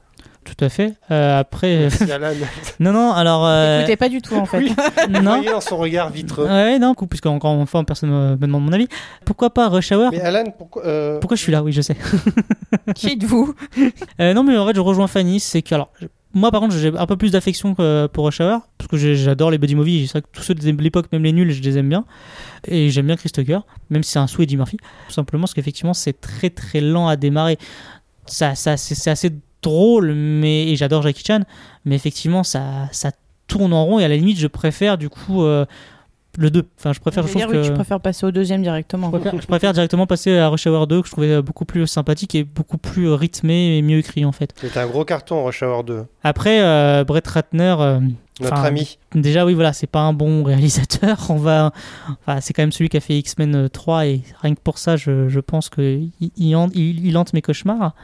Tout à fait. Euh, après. Non, non, alors. euh, T'écoutais pas du tout, en fait. Oui, vous Non. voyez dans son regard vitreux. Ouais, non, coup, puisque encore une fois, personne me me demande mon avis. Pourquoi pas Rush Hour? Mais Alan, pourquoi, euh, Pourquoi je suis là? Oui, je sais. Qui êtes-vous? Euh, non, mais en fait, je rejoins Fanny. C'est que, alors, moi, par contre, j'ai un peu plus d'affection pour Rush Hour, parce que j'adore les buddy movies. C'est vrai que tous ceux de l'époque, même les nuls, je les aime bien. Et j'aime bien Chris Tucker, même si c'est un sous Eddie Murphy. Tout simplement parce qu'effectivement, c'est très très lent à démarrer. Ça, c'est assez drôle, mais j'adore Jackie Chan, mais effectivement, ça, ça tourne en rond. Et à la limite, je préfère du coup euh, le 2. Enfin, je préfère, Je je dire, oui, que. tu préfères passer au deuxième directement. Je préfère, je préfère directement passer à Rush Hour 2 que je trouvais beaucoup plus sympathique et beaucoup plus rythmé et mieux écrit en fait. C'est un gros carton Rush Hour 2. Après, euh, Brett Ratner, euh, Notre ami. Déjà, oui, voilà, c'est pas un bon réalisateur. On va, enfin, c'est quand même celui qui a fait X-Men 3 et rien que pour ça, je, je pense que il- il hante mes cauchemars.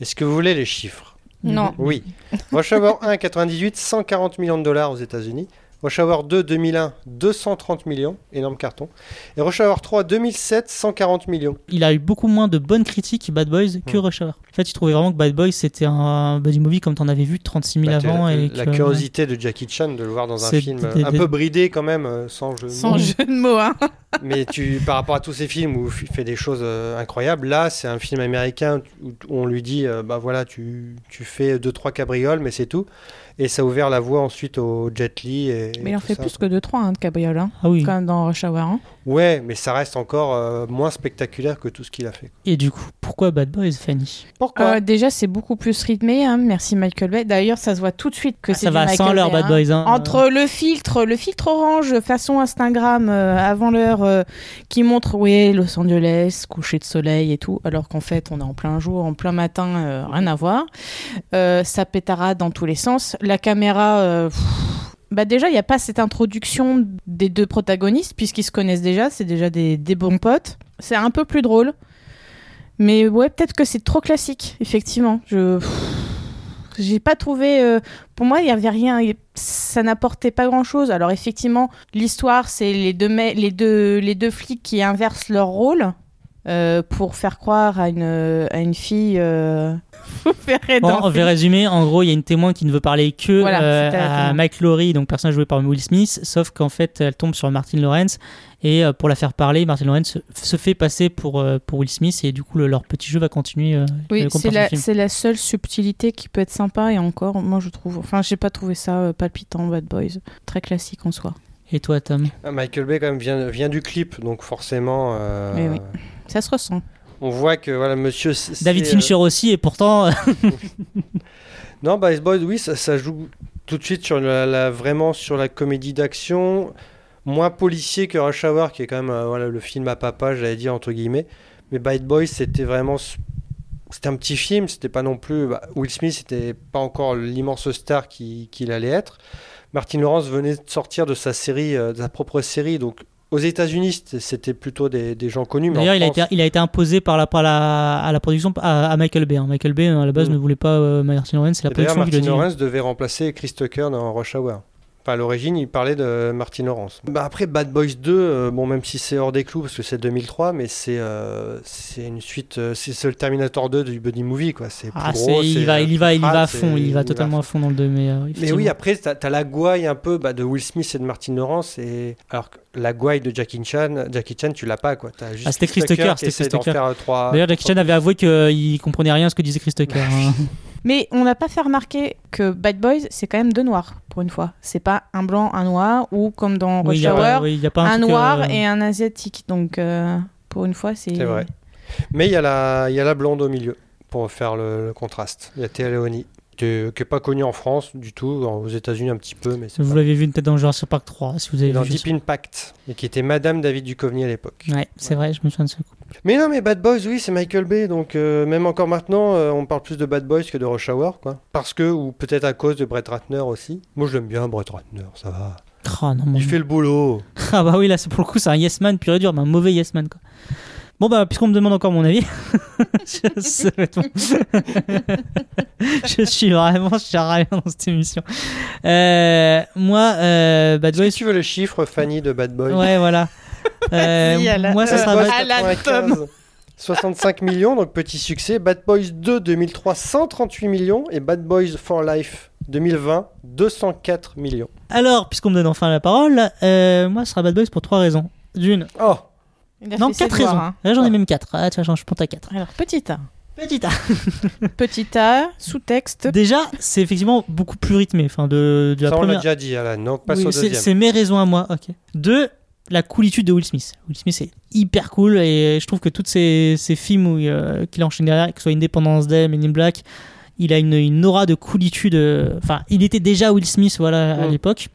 Est-ce que vous voulez les chiffres? Non. Oui. Rush Hour 1, 98, 140 millions de dollars aux États-Unis. Rush Hour 2, 2001, 230 millions, énorme carton. Et Rush Hour 3, 2007, 140 millions. Il a eu beaucoup moins de bonnes critiques Bad Boys que Mm. Rush Hour. En fait, il trouvait vraiment que Bad Boys c'était un buddy movie comme t'en avais vu 36 000 Bah, avant. la, et la que- curiosité de Jackie Chan de le voir dans un C'est film des- un des- peu bridé quand même, euh, sans jeu de Sans mots. jeu de mots, hein. Mais tu, par rapport à tous ces films où il fait des choses euh, incroyables, là c'est un film américain où on lui dit euh, bah voilà tu, tu fais deux trois cabrioles mais c'est tout et ça a ouvert la voie ensuite au Jet Li et, Mais il en fait ça. plus que 2-3 hein, de cabrioles. Hein, Ah oui. Quand même dans Rush Hour. hein. Ouais, mais ça reste encore euh, moins spectaculaire que tout ce qu'il a fait. Et du coup, pourquoi Bad Boys, Fanny? Pourquoi? Euh, déjà, c'est beaucoup plus rythmé. hein. Merci Michael Bay. D'ailleurs, ça se voit tout de suite que Ah, c'est ça du va Michael sans l'heure, Bad Boys, hein. Entre le filtre, le filtre orange façon Instagram euh, avant l'heure euh, qui montre oui Los Angeles, coucher de soleil et tout, alors qu'en fait on est en plein jour, en plein matin, euh, rien à voir. Euh, ça pétarade dans tous les sens. La caméra. euh, pff, bah déjà, il n'y a pas cette introduction des deux protagonistes, puisqu'ils se connaissent déjà, c'est déjà des, des bons potes. C'est un peu plus drôle. Mais ouais, peut-être que c'est trop classique, effectivement. Je. J'ai pas trouvé. euh, pour moi, il y avait rien. Ça n'apportait pas grand chose. Alors, effectivement, l'histoire, c'est les deux, les, deux, les deux flics qui inversent leur rôle euh, pour faire croire à une, à une fille. euh, Vous verrez dans on va résumer. En gros, il y a une témoin qui ne veut parler que Voilà, euh, à. Mike Laurie, donc personnage joué par Will Smith, sauf qu'en fait, elle tombe sur Martin Lawrence et euh, pour la faire parler, Martin Lawrence se, fait passer pour euh, pour Will Smith et du coup, le- leur petit jeu va continuer. euh, Oui, c'est la, la seule subtilité qui peut être sympa et encore, moi je trouve. Enfin, j'ai pas trouvé ça euh, palpitant, Bad Boys. Très classique en soi. Et toi, Tom? Ah, Michael Bay quand même vient, vient du clip, donc forcément. euh, Oui, oui. Ça se ressent. On voit que voilà, monsieur. David c'est, Fincher aussi, et pourtant. euh, Non, Bad Boys, oui, ça, ça joue tout de suite sur la, la- vraiment sur la comédie d'action, moins policier que Rush Hour, qui est quand même euh, voilà, le film à papa, j'allais dire entre guillemets. Mais Bad Boys, c'était vraiment. C'était un petit film, c'était pas non plus. bah, Will Smith, c'était pas encore l'immense star qui- qu'il allait être. Martin Lawrence venait de sortir de sa série, euh, de sa propre série, donc. Aux États-Unis, c'était- plutôt des, des gens connus. D'ailleurs, il a France- été il a été imposé par la par la à la production à, à Michael Bay. hein. Michael Bay à la base Mm. ne voulait pas euh, Martin Lawrence, c'est la production Martin. Lawrence devait remplacer Chris Tucker dans Rush Hour. Enfin, à l'origine, il parlait de Martin Lawrence. Bah, après, Bad Boys 2, euh, bon, même si c'est hors des clous, parce que c'est 2003, mais c'est euh, c'est une suite, euh, c'est c'est le Terminator 2 du buddy movie, quoi. C'est plus Ah, gros, il c'est, va, euh, il y va, il y va à crade, fond, il va totalement à fond dans le 2, mais, euh, Mais effectivement. oui, après, t'as as la gouaille un peu bah, de Will Smith et de Martin Lawrence, et alors que la gouaille de Jackie Chan, Jackie Chan, tu l'as pas, quoi. T'as juste Ah, c'était Chris Tucker, qui c'était essaie Chris d'en Tucker. faire, euh, trois- D'ailleurs, Jackie Chan avait avoué qu'il comprenait rien à ce que disait Chris Tucker. hein. Mais on n'a pas fait remarquer que Bad Boys, c'est quand même deux noirs, pour une fois. C'est pas un blanc, un noir, ou comme dans Rush Hour, oui, un noir euh, et un asiatique. Donc, euh, pour une fois, c'est... C'est vrai. Mais il y, a la- il y a la blonde au milieu pour faire le, le contraste. Il y a Théa Leoni, qui n'est pas connue en France du tout, aux États-Unis un petit peu, mais Vous l'avez vu peut-être dans Jurassic Park 3, si vous avez dans vu. Deep Impact, et qui était Madame David Duchovny à l'époque. Ouais, c'est vrai, je me souviens de ce coup. Mais non, mais Bad Boys, oui, c'est Michael Bay, donc euh, même encore maintenant, euh, on parle plus de Bad Boys que de Rush Hour, quoi. Parce que, ou peut-être à cause de Brett Ratner aussi. Moi, je l'aime bien, Brett Ratner, ça va. Ah, non, mon Il fait le boulot. Ah bah oui, là, pour le coup, c'est un yes man pur et dur, mais un mauvais yes man, quoi. Bon bah, puisqu'on me demande encore mon avis, je, bon. je suis vraiment, je suis rien dans cette émission. Euh, moi, euh, Bad Est-ce Boys... que tu veux le chiffre, Fanny, de Bad Boys Ouais, voilà. Euh, moi, ça sera Boys Bad- à la 95, Tom. 65 millions, donc petit succès. Bad Boys 2 2003, 138 millions. Et Bad Boys for Life 2020, 204 millions. Alors, puisqu'on me donne enfin la parole, euh, moi, ce sera Bad Boys pour trois raisons. D'une, Oh non, quatre raisons. hein. Là, j'en ai même quatre. Ah, tiens, je compte à quatre. Alors, petit A. Petit A. Petit A, sous-texte. Déjà, c'est effectivement beaucoup plus rythmé. Enfin, de, de la Ça, on l'a déjà dit, Alan. Donc, passe Oui, au c'est- deuxième. C'est mes raisons à moi. Ok. Deux, la coolitude de Will Smith. Will Smith c'est hyper cool et je trouve que tous ces, ces films où, euh, qu'il enchaîne derrière, que ce soit Independence Day, Men in Black, il a une, une aura de coolitude. euh, Enfin, il était déjà Will Smith voilà, à Mm. l'époque.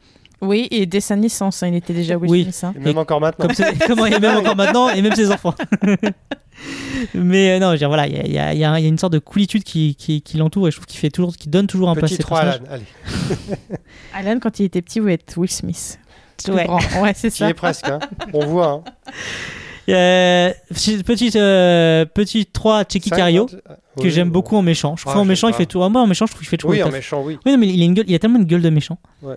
Oui, et dès sa naissance, hein, il était déjà Will Oui. Smith. hein. Et même encore maintenant. Comme comment il est même encore maintenant et même ses enfants. Mais euh, non, je veux dire, voilà, il y a, il y il y a- il y a une sorte de coolitude qui, qui, qui l'entoure et je trouve qu'il fait toujours, qui donne toujours un peu à Petit ses 3, personnages. Alan. Allez. Alan, quand il était petit, voulait être Will Smith. Tout Ouais. Ouais, c'est ça. es presque. Hein. On voit. Hein. Euh, petit, euh, petit 3, Checky Cario, 50, que oui, j'aime oui. beaucoup en méchant. Je trouve Ah, en méchant, il fait tout. Ah, moi, en méchant, je trouve qu'il fait toujours Oui, en méchant, oui. Oui, non, mais il a, une gueule, il a tellement une gueule de méchant. Ouais.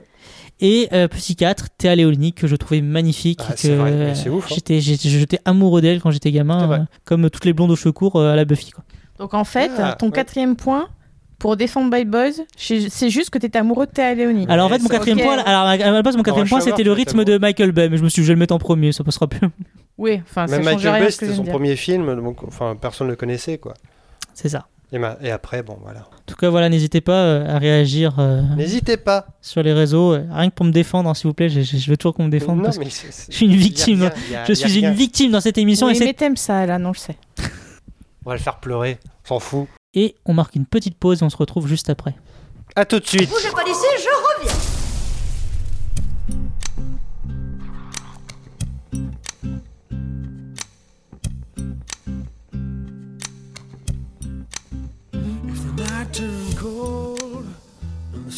Et euh, petit 4, Théa Léonie, que je trouvais magnifique. Ah, c'est vrai, euh, ouf, hein. J'étais, amoureux d'elle quand j'étais gamin, euh, comme toutes les blondes aux cheveux courts euh, à la Buffy. Quoi. Donc en fait, Ah, ton ouais. quatrième point pour défendre Bad Boys, c'est juste que t'étais amoureux de Théa Leoni. Alors en fait, mon quatrième point, alors à la base, mon quatrième Rush point, c'était le rythme de Michael Bay, mais je me suis dit, je vais le mettre en premier, ça passera plus. Oui, enfin, ça Même Michael rien Bay, c'était son premier film, donc enfin, personne ne le connaissait, quoi. C'est ça. Et, ma- et après, bon, voilà. En tout cas, voilà, n'hésitez pas euh, à réagir euh, N'hésitez pas. sur les réseaux, euh, rien que pour me défendre, hein, s'il vous plaît. Je, je- je veux toujours qu'on me défende. Non, parce que mais c'est- c'est- je suis une victime. rien, a- je suis une victime dans cette émission. Oui, et, c'est- mais t'aimes ça, là, non, je sais. On va le faire pleurer. On s'en fout. et on marque une petite pause et on se retrouve juste après. À tout de suite. Bougez pas d'ici, je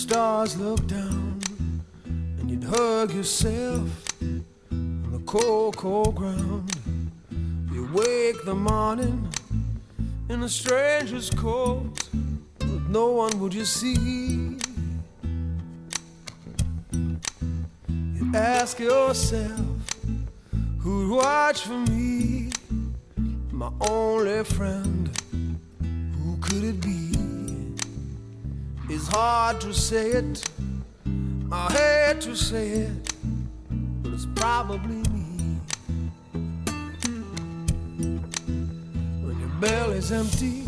stars look down, and you'd hug yourself on the cold, cold ground, you wake the morning in a stranger's coat, but no one would you see. You ask yourself, who'd watch for me, my only friend? Who could it be? It's hard to say it. I hate to say it, but it's probably me. When your belly's empty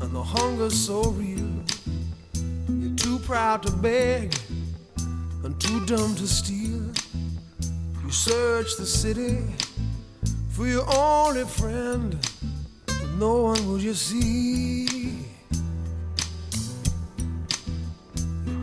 and the hunger's so real, you're too proud to beg and too dumb to steal. You search the city for your only friend, but no one will you see.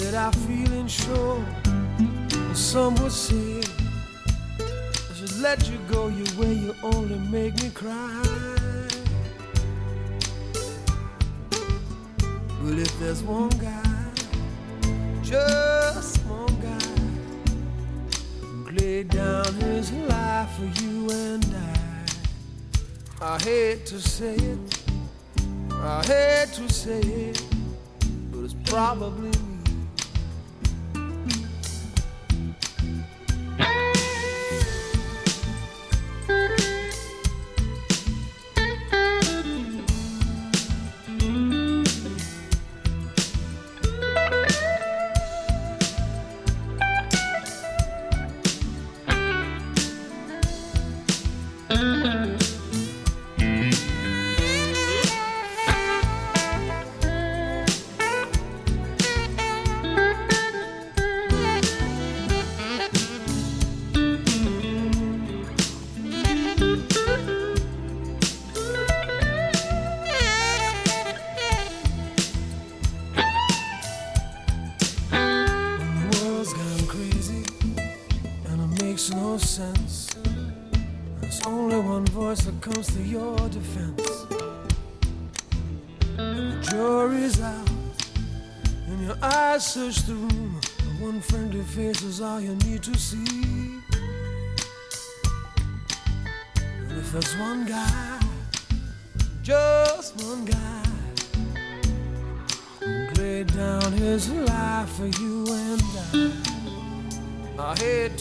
to I feel feelings show. Some would say I should let you go your way, you only make me cry. Well, if there's one guy, just one guy, who laid down his life for you and I, I hate to say it, I hate to say it, but it's probably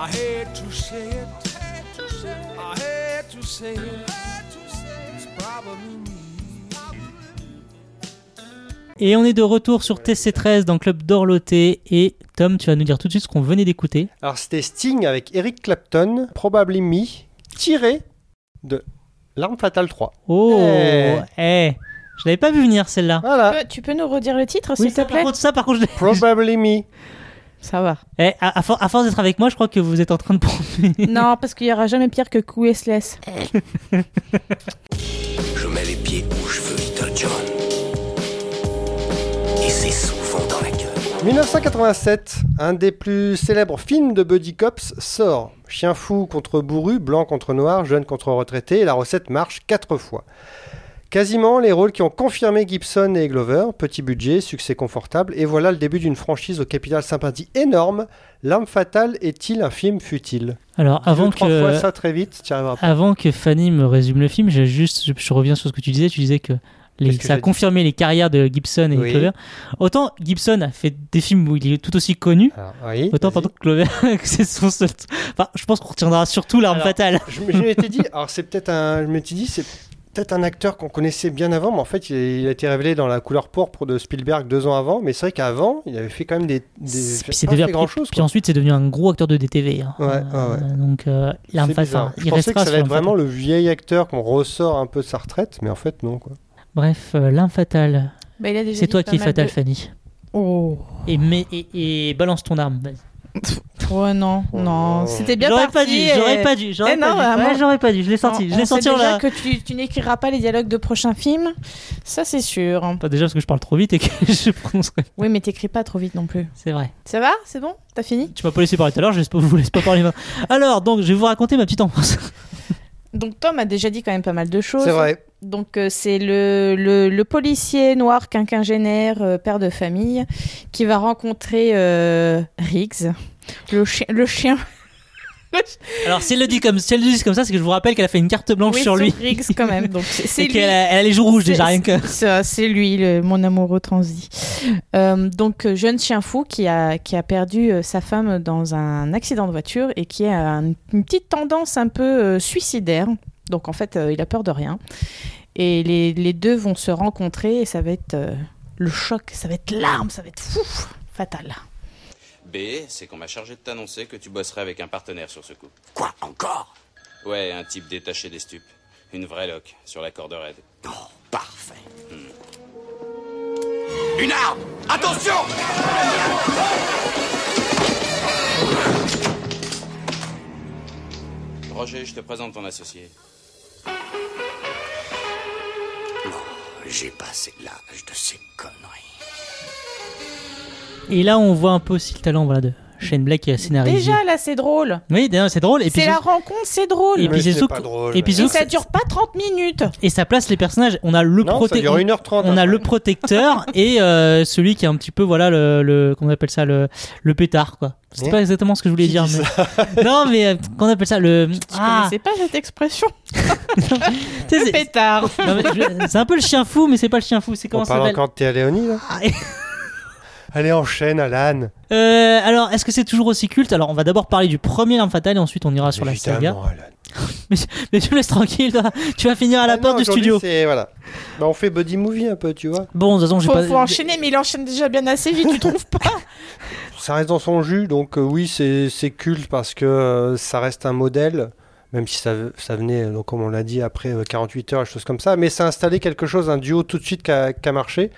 I hate to say it. I hate to say it. It's probably me. Et on est de retour sur TC13 dans le club d'Orloté. Et Tom, tu vas nous dire tout de suite ce qu'on venait d'écouter. Alors c'était Sting avec Eric Clapton, Probably Me, tiré de L'arme fatale 3. Oh, Eh. eh, je l'avais pas vu venir celle-là. Voilà. Tu peux- Tu peux nous redire le titre, Oui, s'il te plaît par contre, ça, par contre, je Probably Me. Ça va. Eh, à, à for- à force d'être avec moi, je crois que vous êtes en train de prendre. non, parce qu'il y aura jamais pire que Q-S-Less. Je mets les pieds où je veux, Little John. Et c'est souvent dans la gueule. 1987, un des plus célèbres films de Buddy Cops sort. Chien fou contre bourru, blanc contre noir, jeune contre retraité, et la recette marche quatre fois. Quasiment les rôles qui ont confirmé Gibson et Glover, petit budget, succès confortable, et voilà le début d'une franchise au capital sympathie énorme. L'arme fatale est-il un film futile? Alors, avant trois que- fois ça très vite. Avant que Fanny me résume le film, j'ai juste, je, je reviens sur ce que tu disais. Tu disais que Les, ça a confirmé les carrières de Gibson et Oui. Clover. Autant Gibson a fait des films où il est tout aussi connu, Alors, oui, autant pendant que Clover, c'est son seul. Enfin, je pense qu'on retiendra surtout l'arme fatale. Je m'étais dit, alors c'est peut-être un, je m'étais dit, c'est peut-être un acteur qu'on connaissait bien avant, mais en fait, il a, été révélé dans La couleur pourpre de Spielberg deux ans avant. Mais c'est vrai qu'avant, il avait fait quand même des, des Puis, pas devenu- fait grand chose. puis ensuite, c'est devenu un gros acteur de DTV. hein. Ouais, ouais, Euh, ouais. Donc, euh, l'arme C'est fatale, bizarre. il Je pensais que ça allait être vraiment le vieil acteur qu'on ressort un peu de sa retraite, mais en fait non quoi. Bref, euh, l'arme fatale. Bah, C'est toi qui es fatale, de- Fanny. Oh. Et, mais, et, et balance ton arme. vas-y. Ouais, non, non. C'était bien J'aurais pas dû, j'aurais pas dû, j'aurais Eh pas vraiment. Ouais, j'aurais pas dû, je l'ai sorti, On- je l'ai sait en déjà la- que tu, tu n'écriras pas les dialogues de prochains films. Ça, c'est sûr. Pas déjà parce que je parle trop vite et que je prononcerai. Oui, mais t'écris pas trop vite non plus. C'est vrai. Ça va? C'est bon? T'as fini? Tu m'as pas laissé parler tout à l'heure, je vous laisse pas parler maintenant. Alors, donc, je vais vous raconter ma petite enfance. Donc Tom a déjà dit quand même pas mal de choses. C'est vrai. Donc euh, c'est le, le, le policier noir quinquagénaire, euh, père de famille, qui va rencontrer euh, Riggs. Le chien. Alors, si elle le dit comme, si elle le dit comme ça, c'est que je vous rappelle qu'elle a fait une carte blanche Oui, sur lui. Riggs quand même. Donc c'est qu'elle a, elle a les joues rouges déjà, rien que. c'est- lui, le- mon amoureux transi. Euh, donc, euh, jeune chien fou qui a, qui a perdu euh, sa femme dans un accident de voiture et qui a un- une petite tendance un peu euh, suicidaire. Donc, en fait, il a peur de rien. Et les, les deux vont se rencontrer et ça va être le choc, ça va être l'arme, ça va être fou, fatal. B, c'est qu'on m'a chargé de t'annoncer que tu bosserais avec un partenaire sur ce coup. Quoi, encore? Ouais, un type détaché des stupes. Une vraie loque, sur la corde raide. Oh, parfait. Une arme Attention Roger, je te présente ton associé. J'ai passé l'âge de ces conneries. Et là, on voit un peu aussi le talent voilà, de Shane Black qui a scénarisé. Déjà, là, c'est drôle. Oui, d'ailleurs, c'est drôle. Et puis, C'est la rencontre, c'est drôle. Et puis, c'est surtout- et puis Et ça dure pas 30 minutes. Et ça place les personnages. On a le Non, ça prote- dure on- 1h30 On a après. le protecteur et euh, celui qui est un petit peu voilà le, le qu'on appelle ça le, le pétard quoi. C'est Ouais. pas exactement ce que je voulais Qui dire mais non mais euh, qu'on appelle ça le Je ah connaissais pas cette expression. c'est- pétard. c'est un peu le chien fou mais c'est pas le chien fou c'est comment On ça s'appelle encore de Théa Léonie là Ah, Allez enchaîne Alan. Euh, alors est-ce que c'est toujours aussi culte? Alors on va d'abord parler du premier l'arme fatale et ensuite on ira sur la saga Évidemment, Alan. mais, mais tu me laisses tranquille toi. tu vas finir à la Ah porte non, du aujourd'hui, studio c'est- Voilà. Bah, on fait buddy movie un peu, tu vois. bon de toute façon j'ai Faut, pas faut enchaîner, mais il enchaîne déjà bien assez vite, tu trouves pas? Ça reste dans son jus, donc euh, oui, c'est c'est culte parce que euh, ça reste un modèle, même si ça, ça venait, euh, donc, comme on l'a dit, après euh, 48 heures, des choses comme ça, mais ça a installé quelque chose, un duo tout de suite qui a, qui a marché.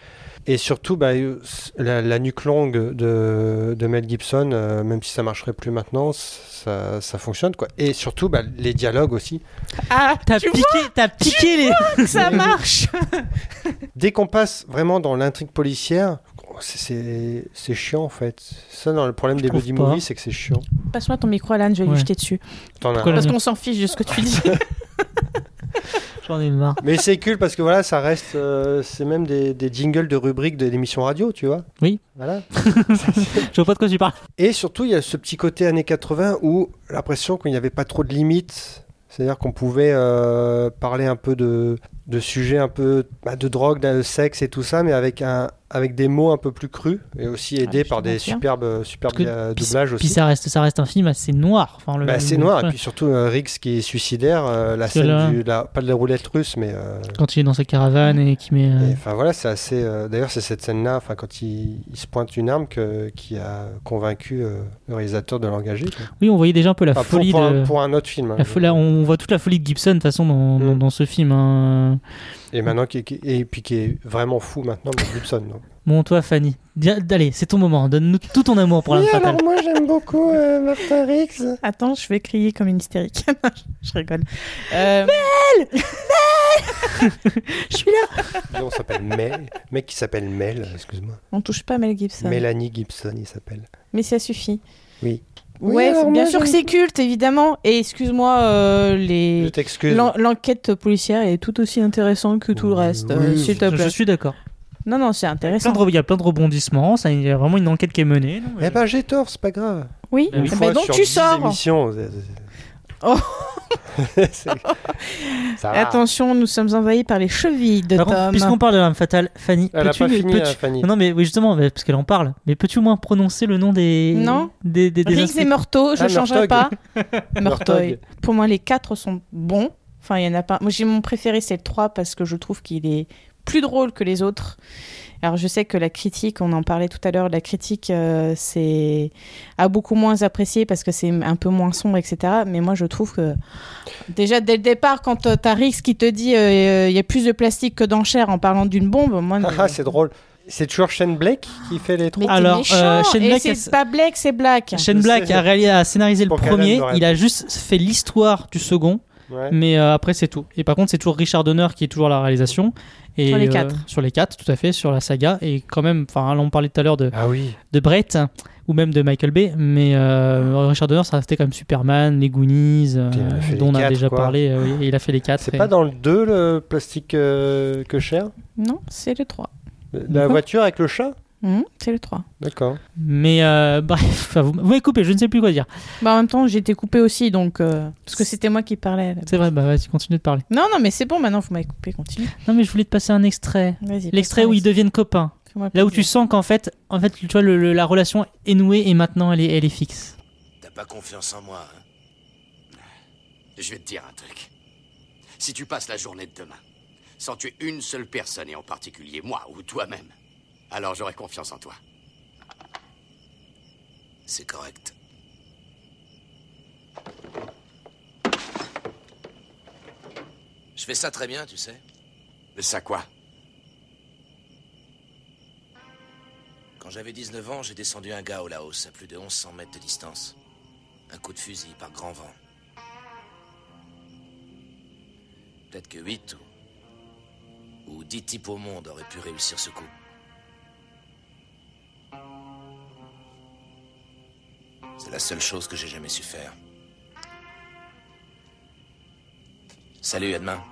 Et surtout, bah, euh, la, la nuque longue de, de Mel Gibson, euh, même si ça marcherait plus maintenant, ça, ça fonctionne. Quoi. Et surtout, bah, les dialogues aussi. Ah, t'as tu piqué t'as piqué les vois que ça marche Dès qu'on passe vraiment dans l'intrigue policière, c'est- c'est c'est chiant en fait. Ça, dans le problème des pas. movies, c'est que c'est chiant. Passe-moi ton micro, Alan, je vais Ouais. lui jeter dessus. T'en as. Parce qu'on s'en fiche de ce que tu dis. j'en ai marre Mais c'est cool parce que voilà, ça reste. euh, c'est même des, des jingles de rubriques de l'émission radio, tu vois. Oui. Voilà. je vois pas de quoi tu parles Et surtout, il y a ce petit côté années 80 où l'impression qu'il n'y avait pas trop de limites. C'est-à-dire qu'on pouvait euh, parler un peu de, de sujets un peu bah, de drogue, de sexe et tout ça, mais avec, un, avec des mots un peu plus crus et aussi aidés je par des superbes, superbes Parce que- euh, puis- doublages puis aussi. ça reste ça reste un film assez noir enfin le- Bah, c'est noir, ouais. et puis surtout euh, Riggs qui est suicidaire, euh, la scène là- du. la- pas de la roulette russe, mais. euh, quand il est dans sa caravane et qui met euh, et, Enfin voilà, c'est assez. euh, D'ailleurs, c'est cette scène-là, enfin quand il, il se pointe une arme que, qui a convaincu euh, le réalisateur de l'engager. oui on voyait déjà un peu la Enfin, folie pour, de un, pour un autre film. hein. la folie- on voit toute la folie de Gibson de toute façon dans, dans, Mm. dans ce film hein. Et maintenant, qui, qui- et puis qui est vraiment fou maintenant, Mel Gibson. donc. bon toi Fanny allez c'est ton moment donne-nous tout ton amour pour la fatale moi j'aime beaucoup euh, Martin Riggs. Attends, je vais crier comme une hystérique. je rigole. Euh, je suis là on s'appelle Mel. Mec qui s'appelle Mel, excuse-moi. on touche pas Mel Gibson. Mélanie Gibson, il s'appelle. Mais ça suffit. Oui. Ouais, alors bien moi, sûr que c'est culte, évidemment. Et excuse-moi, euh, Je les... l'enquête policière est tout aussi intéressante que tout le reste, euh, oui, s'il te je plaît. suis d'accord Non, non, c'est intéressant. il y a plein de rebondissements ça, il y a vraiment une enquête qui est menée non, mais- Eh ben j'ai tort, c'est pas grave. Oui, Bah oui. Eh Une ben donc tu 10 sors. émissions, c'est- c'est- Ça va. Attention, nous sommes envahis par les chevilles de Par Tom. puisqu'on parle de l'arme fatale, Fanny, Elle a peux-tu pas fini, hein, Fanny. Non, mais oui, justement, mais- parce qu'elle en parle. Mais peux-tu au moins prononcer le nom des Non. des des, des Riggs et je Ah, ne changerai Murtaugh. pas. Pour moi, les quatre sont bons. Enfin, il y en a pas. Moi, j'ai mon préféré, c'est le 3 parce que je trouve qu'il est plus drôle que les autres. Alors, je sais que la critique, on en parlait tout à l'heure, la critique, euh, c'est a beaucoup moins apprécié parce que c'est un peu moins sombre, etc. Mais moi, je trouve que déjà dès le départ, quand euh, t'as Riggs qui te dit euh, il y a plus de plastique que d'enchères en parlant d'une bombe, moi, Ah, c'est drôle. C'est toujours Shane Blake qui fait les trois. mais Alors, euh, Shane Black, c'est pas Black, c'est Black. Shane Black a, réalisé, a scénarisé le Pour premier, il a juste fait l'histoire du second, Ouais. mais euh, après c'est tout. Et par contre, c'est toujours Richard Donner qui est toujours à la réalisation. Et, Sur les euh, quatre. sur les quatre, tout à fait, sur la saga. Et quand même, enfin, on parlait tout à l'heure de, Ah oui. de Brett ou même de Michael Bay, mais euh, Richard Donner, ça restait même Superman, les Goonies, euh, dont les on a quatre, déjà quoi. parlé. euh, oui, et il a fait les quatre. C'est et- pas dans le 2 le plastique euh, que cher? Non, c'est le 3. La voiture avec le chat? Mhm, c'est le 3. D'accord. Mais euh, bref, vous, m'avez coupé, je ne sais plus quoi dire. Bah, en même temps, j'ai été coupé aussi, donc. euh, parce que c'était moi qui parlais. C'est vrai, bah vas-y, continue de parler. Non, non, mais c'est bon, maintenant, vous m'avez coupé, continue. Non, mais je voulais te passer un extrait. Vas-y. L'extrait où ils deviennent copains. Là où tu sens qu'en fait, en fait, tu vois, le- le- la relation est nouée et maintenant elle est, elle est fixe. T'as pas confiance en moi, hein? Je vais te dire un truc. Si tu passes la journée de demain sans tuer une seule personne, et en particulier moi ou toi-même, alors j'aurai confiance en toi. C'est correct. Je fais ça très bien, tu sais. De ça quoi? Quand j'avais 19 ans, j'ai descendu un gars au Laos à plus de 1100 mètres de distance. Un coup de fusil par grand vent. Peut-être que 8 ou, ou 10 types au monde auraient pu réussir ce coup. C'est la seule chose que j'ai jamais su faire. Salut, à demain.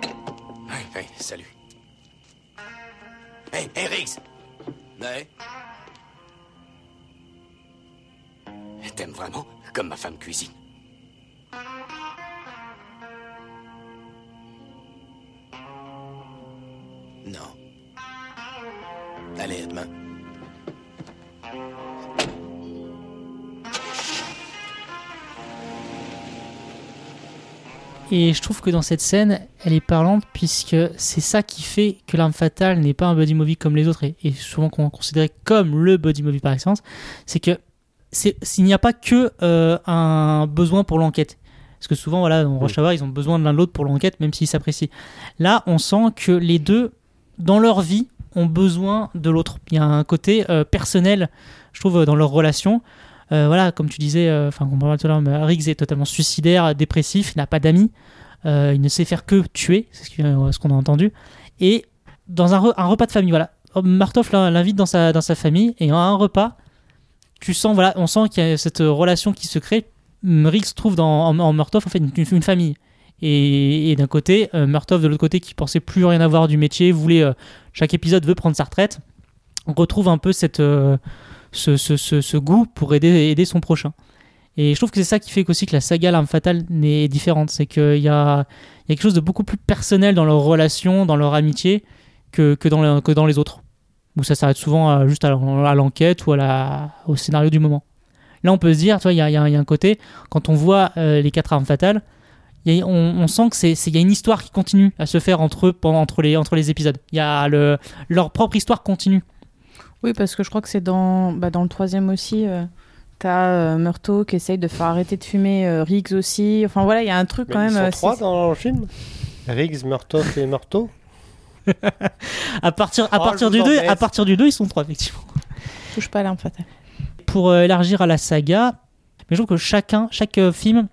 Oui, oui, salut. Hey, hey, Riggs Ouais T'aimes vraiment comme ma femme cuisine Non. Allez, à demain. Et je trouve que dans cette scène, elle est parlante puisque c'est ça qui fait que l'arme fatale n'est pas un buddy movie comme les autres et, et souvent qu'on considéré comme le buddy movie par excellence, c'est que s'il n'y a pas que euh, un besoin pour l'enquête. Parce que souvent, voilà, dans Rush Hour, ils ont besoin de l'un de l'autre pour l'enquête, même s'ils s'apprécient. Là, on sent que les deux, dans leur vie, ont besoin de l'autre. Il y a un côté euh, personnel, je trouve, dans leur relation. Euh, voilà, comme tu disais, euh, enfin, on parlait tout à Riggs est totalement suicidaire, dépressif, il n'a pas d'amis, euh, il ne sait faire que tuer, c'est ce qu'on a entendu. Et dans un, re- un repas de famille, voilà, Martoff l'in- l'invite dans sa, dans sa famille, et à un repas, tu sens, voilà, on sent qu'il y a cette relation qui se crée. Hum, Riggs trouve dans, en, en en fait une, famille. Et, d'un côté, euh, Murtaugh de l'autre côté qui pensait plus rien avoir du métier, voulait chaque épisode veut prendre sa retraite. On retrouve un peu cette, ce, goût pour aider, son prochain. Et je trouve que c'est ça qui fait qu'aussi que la saga L'Arme Fatale est différente. C'est qu'il y a, quelque chose de beaucoup plus personnel dans leur relation, dans leur amitié, que, dans, les, autres. Où ça s'arrête souvent juste à, l'enquête ou au scénario du moment. Là, on peut se dire, tu vois, il y a, un côté, quand on voit euh, les quatre armes fatales, y on, on sent que c'est, c'est- il y a une histoire qui continue à se faire entre eux entre, les, épisodes. Il y a le, leur propre histoire continue. Oui, parce que je crois que c'est dans, bah, dans le troisième aussi. euh, T'as euh, qui essaye de faire arrêter de fumer euh, Riggs aussi. Enfin voilà, il y a un truc Mais quand ils même. sont euh, trois dans le film? Riggs, Murtaugh et Murtaugh? À partir, à Oh, partir du vous 2, embête. à partir du 2, ils sont trois, effectivement. Touche pas à l'arme fatale. Pour euh, élargir à la saga, mais je trouve que chacun, chaque euh, film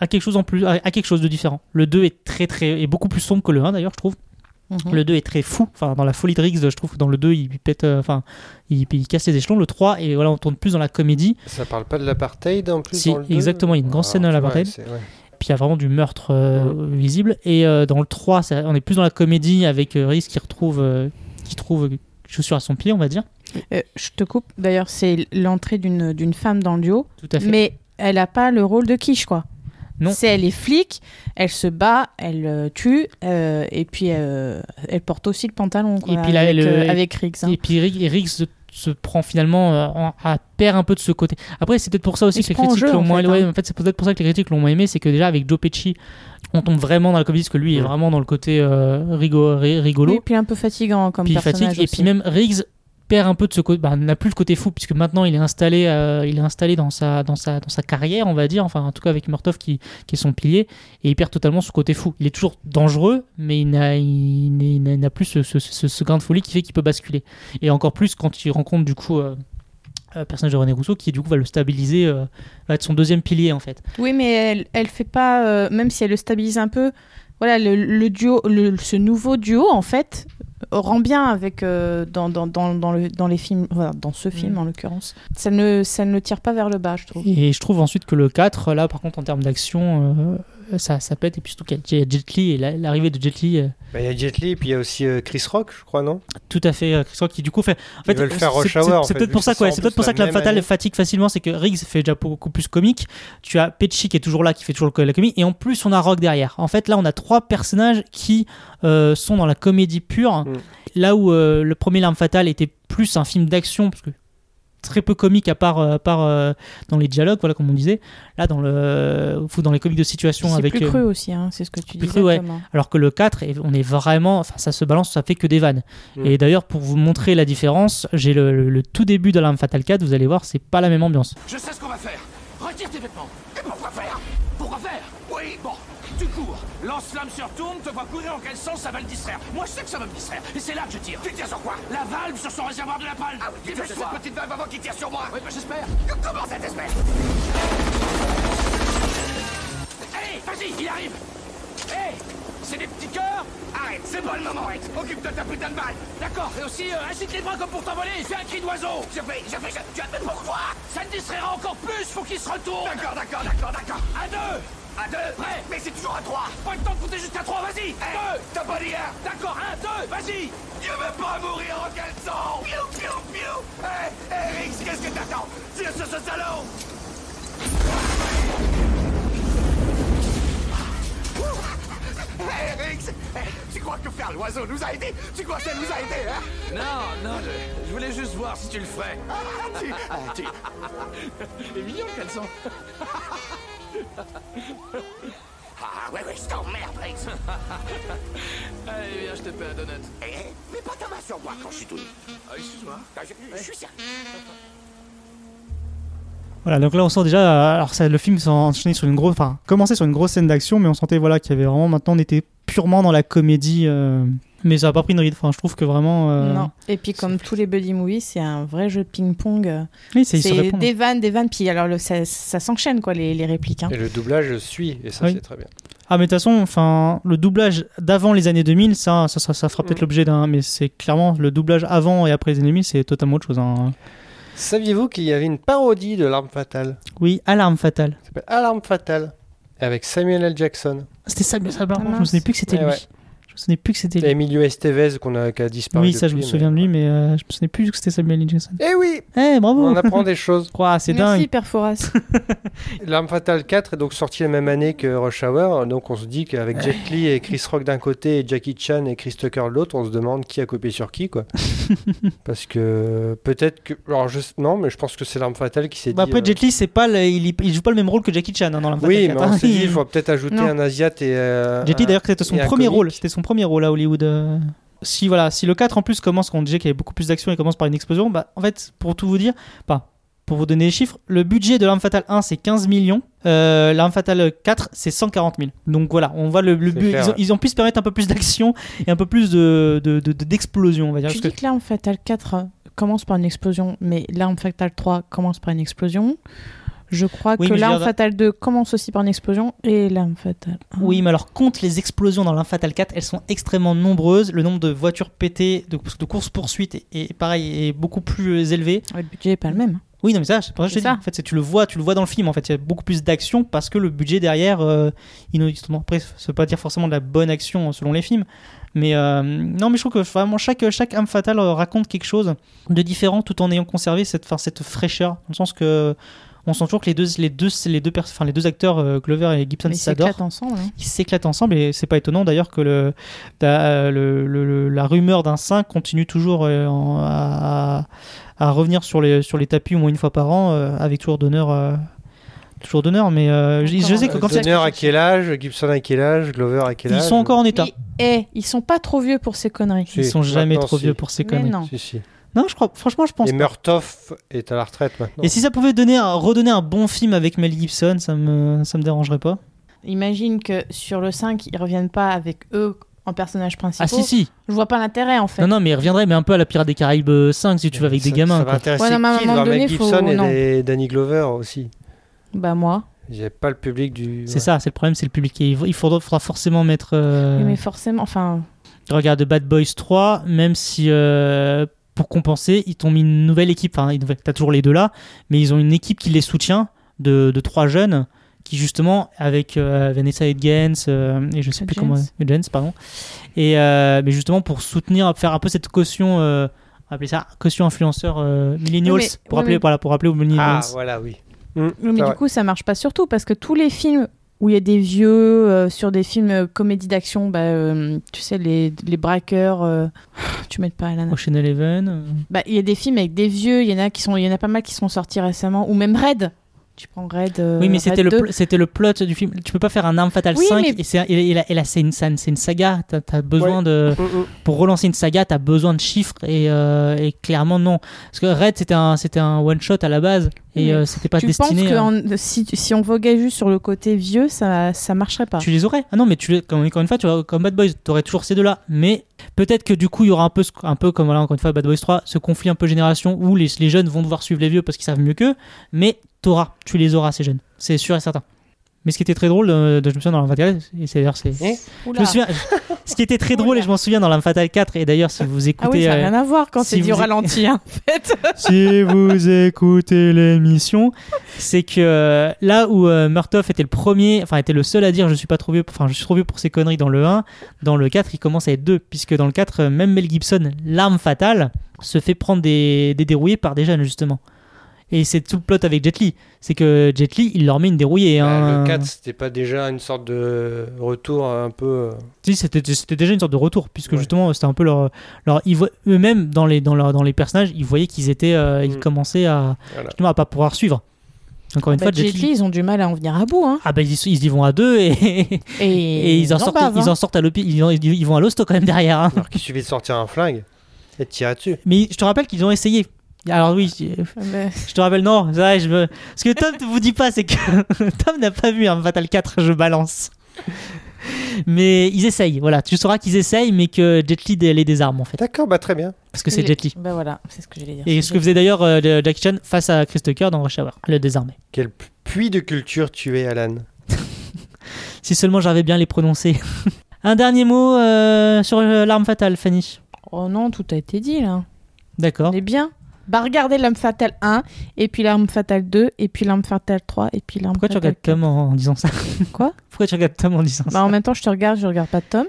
a quelque chose en plus, a, a quelque chose de différent. Le 2 est très très est beaucoup plus sombre que le 1 d'ailleurs, je trouve. Mhm. Le 2 est très fou. Enfin, dans la folie de Riggs, je trouve que dans le 2, il pète, euh, enfin, il, il casse les échelons. Le 3, et voilà, on tourne plus dans la comédie. Ça parle pas de l'apartheid en plus Si, dans le deux exactement, il y a une grosse Ah, scène vois, l'apartheid. ouais. Puis il y a vraiment du meurtre euh, visible. Et euh, dans le 3, ça- on est plus dans la comédie avec euh, Riggs qui retrouve, euh, qui trouve chaussure à son pied, on va dire. Euh, je te coupe. D'ailleurs, c'est l'entrée d'une d'une femme dans le duo. Tout à fait. Mais elle a pas le rôle de quiche, quoi. Non. C'est elle est flic, elle se bat, elle euh, tue, euh, et puis euh, elle porte aussi le pantalon. quoi, Et puis là, avec, elle, euh, avec Riggs. hein. Et puis Riggs, et Riggs se, se prend finalement euh, en- à perd un peu de ce côté. Après, c'est peut-être pour ça aussi Il que les critiques l'ont en moins. fait, ouais, hein. en fait, c'est peut-être pour ça que les critiques l'ont moins aimé, c'est que déjà avec Joe Pesci, on tombe vraiment dans la comédie, parce que lui est vraiment dans le côté euh, rigo- ri- rigolo. Oui, puis un peu fatigant comme puis il personnage. fatigue. Et puis même Riggs perd un peu de ce côté, bah, n'a plus le côté fou puisque maintenant il est installé, euh, il est installé dans sa, dans sa, dans sa carrière, on va dire, enfin en tout cas avec Murtaugh qui, qui est son pilier, et il perd totalement ce côté fou. Il est toujours dangereux, mais il n'a, il n'a- plus ce, ce, ce- grain de folie qui fait qu'il peut basculer. Et encore plus quand il rencontre du coup euh, le personnage de René Rousseau qui du coup va le stabiliser, euh, va être son deuxième pilier en fait. Oui, mais elle, elle fait pas, euh, même si elle le stabilise un peu, voilà, le, le duo, le- ce nouveau duo, en fait, rend bien avec euh, dans, dans, dans, dans, le, dans les films, voilà, dans ce film Mm. en l'occurrence. Ça ne, ça ne tire pas vers le bas, je trouve. Et je trouve ensuite que le 4, là par contre en termes d'action, euh, ça, ça pète, et puis surtout qu'il y a Jet Li, et la- l'arrivée de Jet Li. euh, Bah, Il y a Jet Li et puis il y a aussi euh, Chris Rock, je crois, non? Tout à fait, euh, Chris Rock qui du coup fait. En fait, Ils veulent euh, faire c'est- peut-être pour ça, quoi. C'est peut-être pour ça que la fatale fatigue facilement, c'est que Riggs fait déjà beaucoup plus comique. Tu as Pesci qui est toujours là, qui fait toujours le- la comédie, et en plus on a Rock derrière. En fait, là, on a trois personnages qui euh, sont dans la comédie pure. Mm. Là où euh, le premier L'arme fatale était plus un film d'action, parce que très peu comique à part, euh, à part euh, dans les dialogues, voilà comme on disait. Là, dans le, ou dans les comiques de situation C'est avec. plus euh, cru aussi, hein, c'est ce que tu plus disais. cru, ouais. Alors que le 4, et on est vraiment. Enfin, ça se balance, ça fait que des vannes. Mm. Et d'ailleurs, pour vous montrer la différence, j'ai le, le- le tout début de l'Arme Fatale 4, vous allez voir, c'est pas la même ambiance. Je sais ce qu'on va faire. Retire tes vêtements. Lance-flamme se retourne, te vois courir en quel sens ça va le distraire? Moi, je sais que ça va me distraire. Et c'est là que je tire. Tu tires sur quoi? La valve sur son réservoir de la balle. Ah oui, dépêche-toi. cette petite valve avant qu'il tire sur moi. Oui, bah j'espère. Comment ça t'espère? Allez, vas-y, il arrive. Hé C'est des petits cœurs Arrête, c'est pas le moment, Rex. Occupe-toi de ta putain de balle. D'accord, et aussi, euh, agite les bras comme pour t'envoler fais un cri d'oiseau. Je fais, je fais, je... Tu as mais pourquoi Ça te distraira encore plus, faut qu'il se retourne. D'accord, d'accord, d'accord, d'accord. À deux. À deux. Prêt. Mais c'est toujours à trois. Pas le temps de compter jusqu'à trois, vas-y. Deux. T'as pas dit un. D'accord, un, deux, vas-y. Je veux pas mourir en caleçon. Piou, piou, piou. Hé, hé, Rix, qu'est-ce que t'attends? Tire sur ce salaud Hé, Rix Hé, Tu crois que faire l'oiseau nous a aidés? Tu crois que ça nous a aidés, hein? Non, non, je, je voulais juste voir si tu le ferais. Ah, tu... ah, tu... Il est mignon le caleçon. Ah, ouais, ouais, je t'emmerde, Rix Allez, viens, je te paie un donut. Eh, mets pas ta main sur moi quand je suis tout nu Ah, excuse-moi. Ah, je, je suis sérieux Voilà, donc là on sent déjà, alors ça, le film s'est enchaîné sur une grosse, enfin commençait sur une grosse scène d'action, mais on sentait voilà qu'il y avait vraiment maintenant on était purement dans la comédie, euh, mais ça a pas pris une ride. Enfin, je trouve que vraiment. euh, Non. Et puis comme tous les buddy movies, c'est un vrai jeu de ping-pong. Oui, c'est- c'est des vannes, des vannes, puis alors le, ça, ça s'enchaîne quoi les, les répliques. hein. Et le doublage suit, et ça Oui. c'est très bien. Ah mais de toute façon, enfin le doublage d'avant les années 2000, ça, ça, ça, ça fera peut-être l'objet d'un, mais c'est clairement le doublage avant et après les années 2000, c'est totalement autre chose. hein. Saviez-vous qu'il y avait une parodie de l'arme fatale Oui, Alarme fatale. Ça s'appelle Alarme fatale. Avec Samuel L. Jackson. C'était mais ça, par Ah, je me souvenais plus que c'était Ouais, lui. ouais. Je me souvenais plus que c'était lui. Emilio Estevez qu'on a, qui a disparu. Oui, ça je me souviens de lui, mais euh, je me souvenais plus que c'était Samuel L. Jackson. Eh oui Eh bravo On apprend des choses. Quoi, c'est Merci dingue. Perforas. L'arme fatale 4 est donc sorti la même année que Rush Hour, donc on se dit qu'avec Jet Li et Chris Rock d'un côté et Jackie Chan et Chris Tucker de l'autre, on se demande qui a copié sur qui quoi. Parce que peut-être que alors je non mais je pense que c'est l'arme fatale qui s'est Bah dit. après euh, Jet Li, c'est pas le- il, il joue pas le même rôle que Jackie Chan hein, dans la Oui, mais on s'est dit il faut peut-être ajouter Non. un asiate et euh, Jet Li d'ailleurs c'était son premier comique. rôle, c'était son premier rôle à Hollywood. euh. Si voilà, si le 4 en plus commence quand on disait qu'il y avait beaucoup plus d'action et commence par une explosion, bah en fait pour tout vous dire, pas pour vous donner les chiffres, le budget de l'arme fatale 1 c'est 15 millions, euh, l'arme fatale 4 c'est 140 000. Donc voilà, on voit le, but, clair, ils, ont, ouais. ils ont pu se permettre un peu plus d'action et un peu plus de de- de- de- d'explosion on va dire. Tu parce dis que- que l'arme fatale 4 euh, commence par une explosion, mais l'arme fatale 3 commence par une explosion. Je crois Oui, que l'arme fatale 2 commence aussi par une explosion et l'arme fatale 1. Oui, mais alors compte les explosions dans l'Infatal 4, elles sont extrêmement nombreuses. Le nombre de voitures pétées, de, de courses-poursuites est, est pareil, est beaucoup plus élevé. Le budget n'est pas le même. Oui, non, mais ça, c'est pour ça que je te dis. ça. En fait, tu le vois, tu le vois dans le film. En fait, il y a beaucoup plus d'action parce que le budget derrière, euh, justement, après, ça veut pas dire forcément de la bonne action selon les films. Mais euh, non, mais je trouve que vraiment chaque chaque âme fatale euh, raconte quelque chose de différent tout en ayant conservé cette, enfin, cette fraîcheur, dans le sens que on sent toujours que les deux, les deux, les deux, enfin, les deux acteurs, euh, Glover et Gibson, ils s'adorent. s'éclatent ensemble. hein. Ils s'éclatent ensemble et c'est pas étonnant d'ailleurs que le, la, euh, le- le- le- la rumeur d'un 5 continue toujours euh, en- à, à revenir sur les, sur les tapis au moins une fois par an euh, avec toujours d'honneur. euh, toujours d'honneur, mais euh, je, je sais que quand Donner à quel âge Gibson à quel âge Glover à quel ils âge sont encore en état. Ils, eh, ils sont pas trop vieux pour ces conneries. Si, Ils sont jamais trop si. vieux pour ces Mais conneries. non. Si, si. Non, je crois, franchement, je pense Et. Murtoff est à la retraite maintenant. Et si ça pouvait donner un- redonner un bon film avec Mel Gibson, ça me, ça me dérangerait pas. Imagine que sur le 5, ils reviennent pas avec eux en personnages principaux. Ah si si. Je vois pas l'intérêt en fait. Non non, mais il reviendrait mais un peu à la Pirates des Caraïbes 5 si tu vas avec des gamins. Ça va intéresser Ouais, non, mais à un qui moment Mel donné, faut- Gibson et non. les- Danny Glover aussi. Bah moi. J'ai pas le public du. C'est ça, c'est le problème, c'est le public. Et Il faudra, faudra forcément mettre. euh, Mais forcément, enfin, Regarde Bad Boys 3, même si euh, pour compenser, ils t'ont mis une nouvelle équipe. Enfin, t'as toujours les deux là, mais ils ont une équipe qui les soutient de, de trois jeunes qui justement avec euh, Vanessa Hudgens euh, et je sais plus comment Hudgens, pardon. Et euh, mais justement pour soutenir, faire un peu cette caution, euh, on va appeler ça caution influenceur euh, millennials Oui, mais- pour oui, appeler mais- voilà, pour appeler aux millennials. Ah, voilà, oui. Mais du vrai. coup, ça marche pas surtout parce que tous les films où il y a des vieux euh, sur des films euh, comédie d'action, bah, euh, tu sais, les, les braqueurs, euh, tu m'aides pas, Alan. Ocean Eleven. Bah, il y a des films avec des vieux, il y en a qui sont, il y en a pas mal qui sont sortis récemment, ou même Red. Tu prends Red. euh, Oui, mais c'était le, 2. pl- c'était le plot du film. Tu peux pas faire un Arme Fatale Oui, 5 mais- et, c'est, et, et là, et là, c'est, une, c'est une saga. T'as, t'as besoin Ouais. de. Hum, hum. Pour relancer une saga, t'as besoin de chiffres et, euh, et clairement non. Parce que Red, c'était un, c'était un one-shot à la base et euh, c'était pas tu destiné. penses que à- en- si, si on voguait juste sur le côté vieux, ça, ça marcherait pas? Tu les aurais Ah non, mais tu les, comme, encore une fois, tu vois, comme Bad Boys, t'aurais toujours ces deux-là. Mais peut-être que du coup, il y aura un peu, un peu comme voilà, encore une fois, Bad Boys 3, ce conflit un peu génération où les, les jeunes vont devoir suivre les vieux parce qu'ils savent mieux qu'eux. Mais t'auras, tu les auras, ces jeunes. C'est sûr et certain. Mais ce qui était très drôle, euh, de, je me souviens dans l'Arme Fatale, et c'est d'ailleurs, c'est. Eh Je me souviens, ce qui était très drôle, et je m'en souviens dans l'Arme Fatale 4, et d'ailleurs, si vous écoutez. Ah oui, ça n'a euh, rien à voir quand si c'est dit au vous- ralenti, hein, en fait. si vous écoutez l'émission, c'est que euh, là où euh, Murtoff était le premier, enfin était le seul à dire je suis pas trop vieux, pour- enfin je suis trop vieux pour ces conneries dans le 1, dans le 4 il commence à être 2, puisque dans le 4 euh, même Mel Gibson, l'arme fatale, se fait prendre des, des dérouillés par des jeunes justement. Et c'est tout le plot avec Jet Li, c'est que Jet Li il leur met une dérouillée. Bah, hein. Le 4, c'était pas déjà une sorte de retour un peu. euh, Si, c'était déjà une sorte de retour, puisque justement, c'était un peu leur. leur Eux-mêmes, dans les, dans, leur- dans les personnages, ils voyaient qu'ils étaient. euh, Ils commençaient à. Voilà. Justement, à pas pouvoir suivre. Encore une Bah, fois, Jet Jet Li- ils ont du mal à en venir à bout. Hein. Ah bah ils, y- ils y vont à deux et, Et, ils en ils en sortent, ils en hein. sortent à ils, en- ils vont à l'hosto quand même derrière. hein. Alors qu'il suffit de sortir un flingue et de tirer dessus. Mais je te rappelle qu'ils ont essayé. Alors oui, je, Mais- je te rappelle non, ça, je me... ce que Tom ne vous dit pas, c'est que Tom n'a pas vu un Fatal 4, je balance. Mais ils essayent, voilà. Tu sauras qu'ils essayent, mais que Jet Li les désarme en fait. D'accord, bah très bien. Parce que c'est Jet Li. Bah voilà, c'est ce que j'allais dire. Et ce que faisait d'ailleurs euh, Jackie Chan face à Chris Tucker dans Rush Hour, le désarmer. Quel puits de culture tu es, Alan. Si seulement j'avais bien les prononcer. un dernier mot euh, sur euh, l'arme fatale, Fanny? Oh non, tout a été dit là. D'accord. On est bien. Bah regardez l'arme fatale 1, et puis l'arme fatale 2, et puis l'arme fatale 3, et puis l'arme Pourquoi tu regardes Tom en, en disant ça? Quoi? Pourquoi tu regardes Tom en disant Bah ça? en même temps, je te regarde, je regarde pas Tom.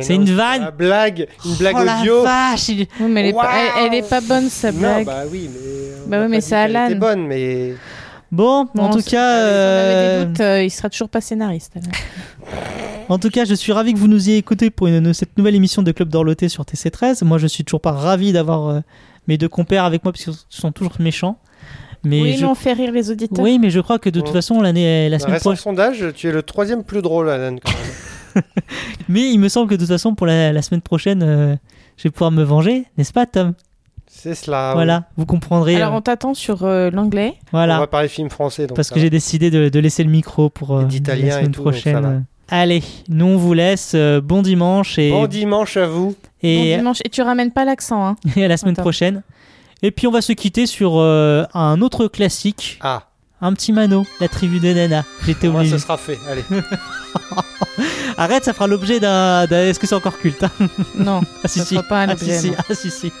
C'est non, une vanne. Une blague, une blague Oh la audio. vache, il- Oui, mais elle est, pas, Waouh elle, elle est pas bonne sa Non, blague. bah oui, mais. Bah oui, mais c'est Alan. était bonne, mais. Bon, en tout cas, on avait euh, des doutes, euh, il sera toujours pas scénariste. En tout cas, je suis ravi que vous nous ayez écoutés pour une- cette nouvelle émission de Club d'Orloté sur TC13. Moi, je suis toujours pas ravi d'avoir euh, mes deux compères avec moi parce qu'ils sont toujours méchants. Mais oui, je... mais on fait rire les auditeurs. oui, mais je crois que de toute façon, l'année, la Dans semaine prochaine. sondage, tu es le troisième plus drôle, Alan. Quand même. Mais il me semble que de toute façon, pour la, la semaine prochaine, euh, je vais pouvoir me venger, n'est-ce pas, Tom? C'est cela. Voilà, vous comprendrez. Alors euh, on t'attend sur euh, l'anglais. voilà. On va parler film français. Donc parce que j'ai décidé de, de laisser le micro pour euh, la et semaine tout, donc prochaine. Allez, nous on vous laisse. euh, bon dimanche et, Bon dimanche à vous. et, Bon dimanche. Et tu ramènes pas l'accent, hein. et à la semaine Attends. prochaine. Et puis on va se quitter sur euh, un autre classique, Ah, un petit mano, la tribu des nanas. J'étais moi, obligé. ce sera fait. Allez. Arrête, ça fera l'objet d'un. Est-ce que c'est encore culte hein? Non, Ah si ça si. sera pas un ah, si, objet, si. non. Ah si si.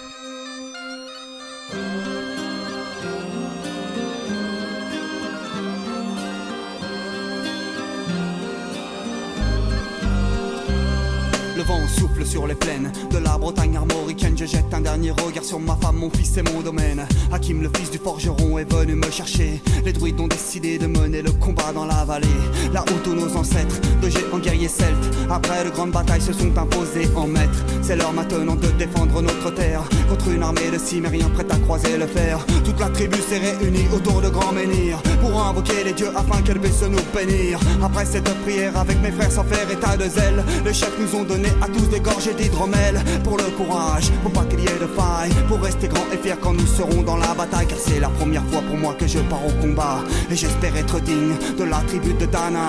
Le vent souffle sur les plaines de la Bretagne armoricaine. Je jette un dernier regard sur ma femme, mon fils et mon domaine. Hakim, le fils du forgeron, est venu me chercher. Les druides ont décidé de mener le combat dans la vallée. Là où tous nos ancêtres, de géants guerriers celtes, après de grandes batailles, se sont imposés en maîtres. C'est l'heure maintenant de défendre notre terre contre une armée de cimériens prête à croiser le fer. Toute la tribu s'est réunie autour de grands menhirs pour invoquer les dieux afin qu'elle puisse nous bénir. Après cette prière avec mes frères sans faire état de zèle, les chefs nous ont donné à tous des gorgées d'hydromel pour le courage, pour pas qu'il y ait de faille, pour rester grand et fier quand nous serons dans la bataille. Car c'est la première fois pour moi que je pars au combat et j'espère être digne de la tribu de Dana.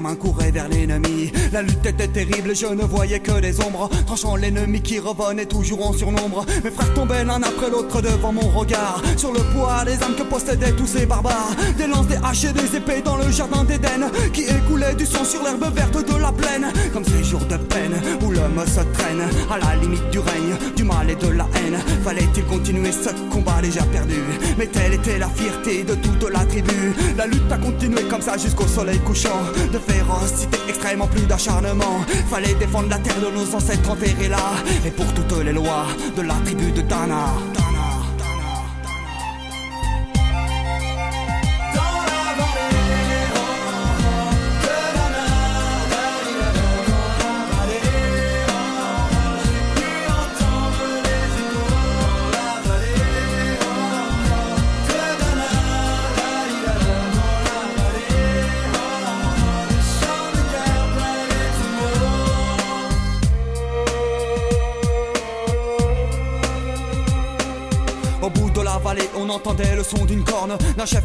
Main, courait vers l'ennemi. La lutte était terrible, je ne voyais que des ombres, tranchant l'ennemi qui revenait toujours en surnombre. Mes frères tombaient l'un après l'autre devant mon regard, sur le poids des âmes que possédaient tous ces barbares. Des lances, des haches et des épées dans le jardin d'Éden, qui écoulait du sang sur l'herbe verte de la plaine. Comme ces jours de peine où l'homme se traîne à la limite du règne, du mal et de la haine. Fallait-il continuer ce combat déjà perdu? Mais telle était la fierté de toute la tribu. La lutte a continué comme ça jusqu'au soleil couchant. De férocité extrêmement plus Fallait défendre la terre de nos ancêtres enterrés là. Et pour toutes les lois de la tribu de Dana. D'une corne d'un chef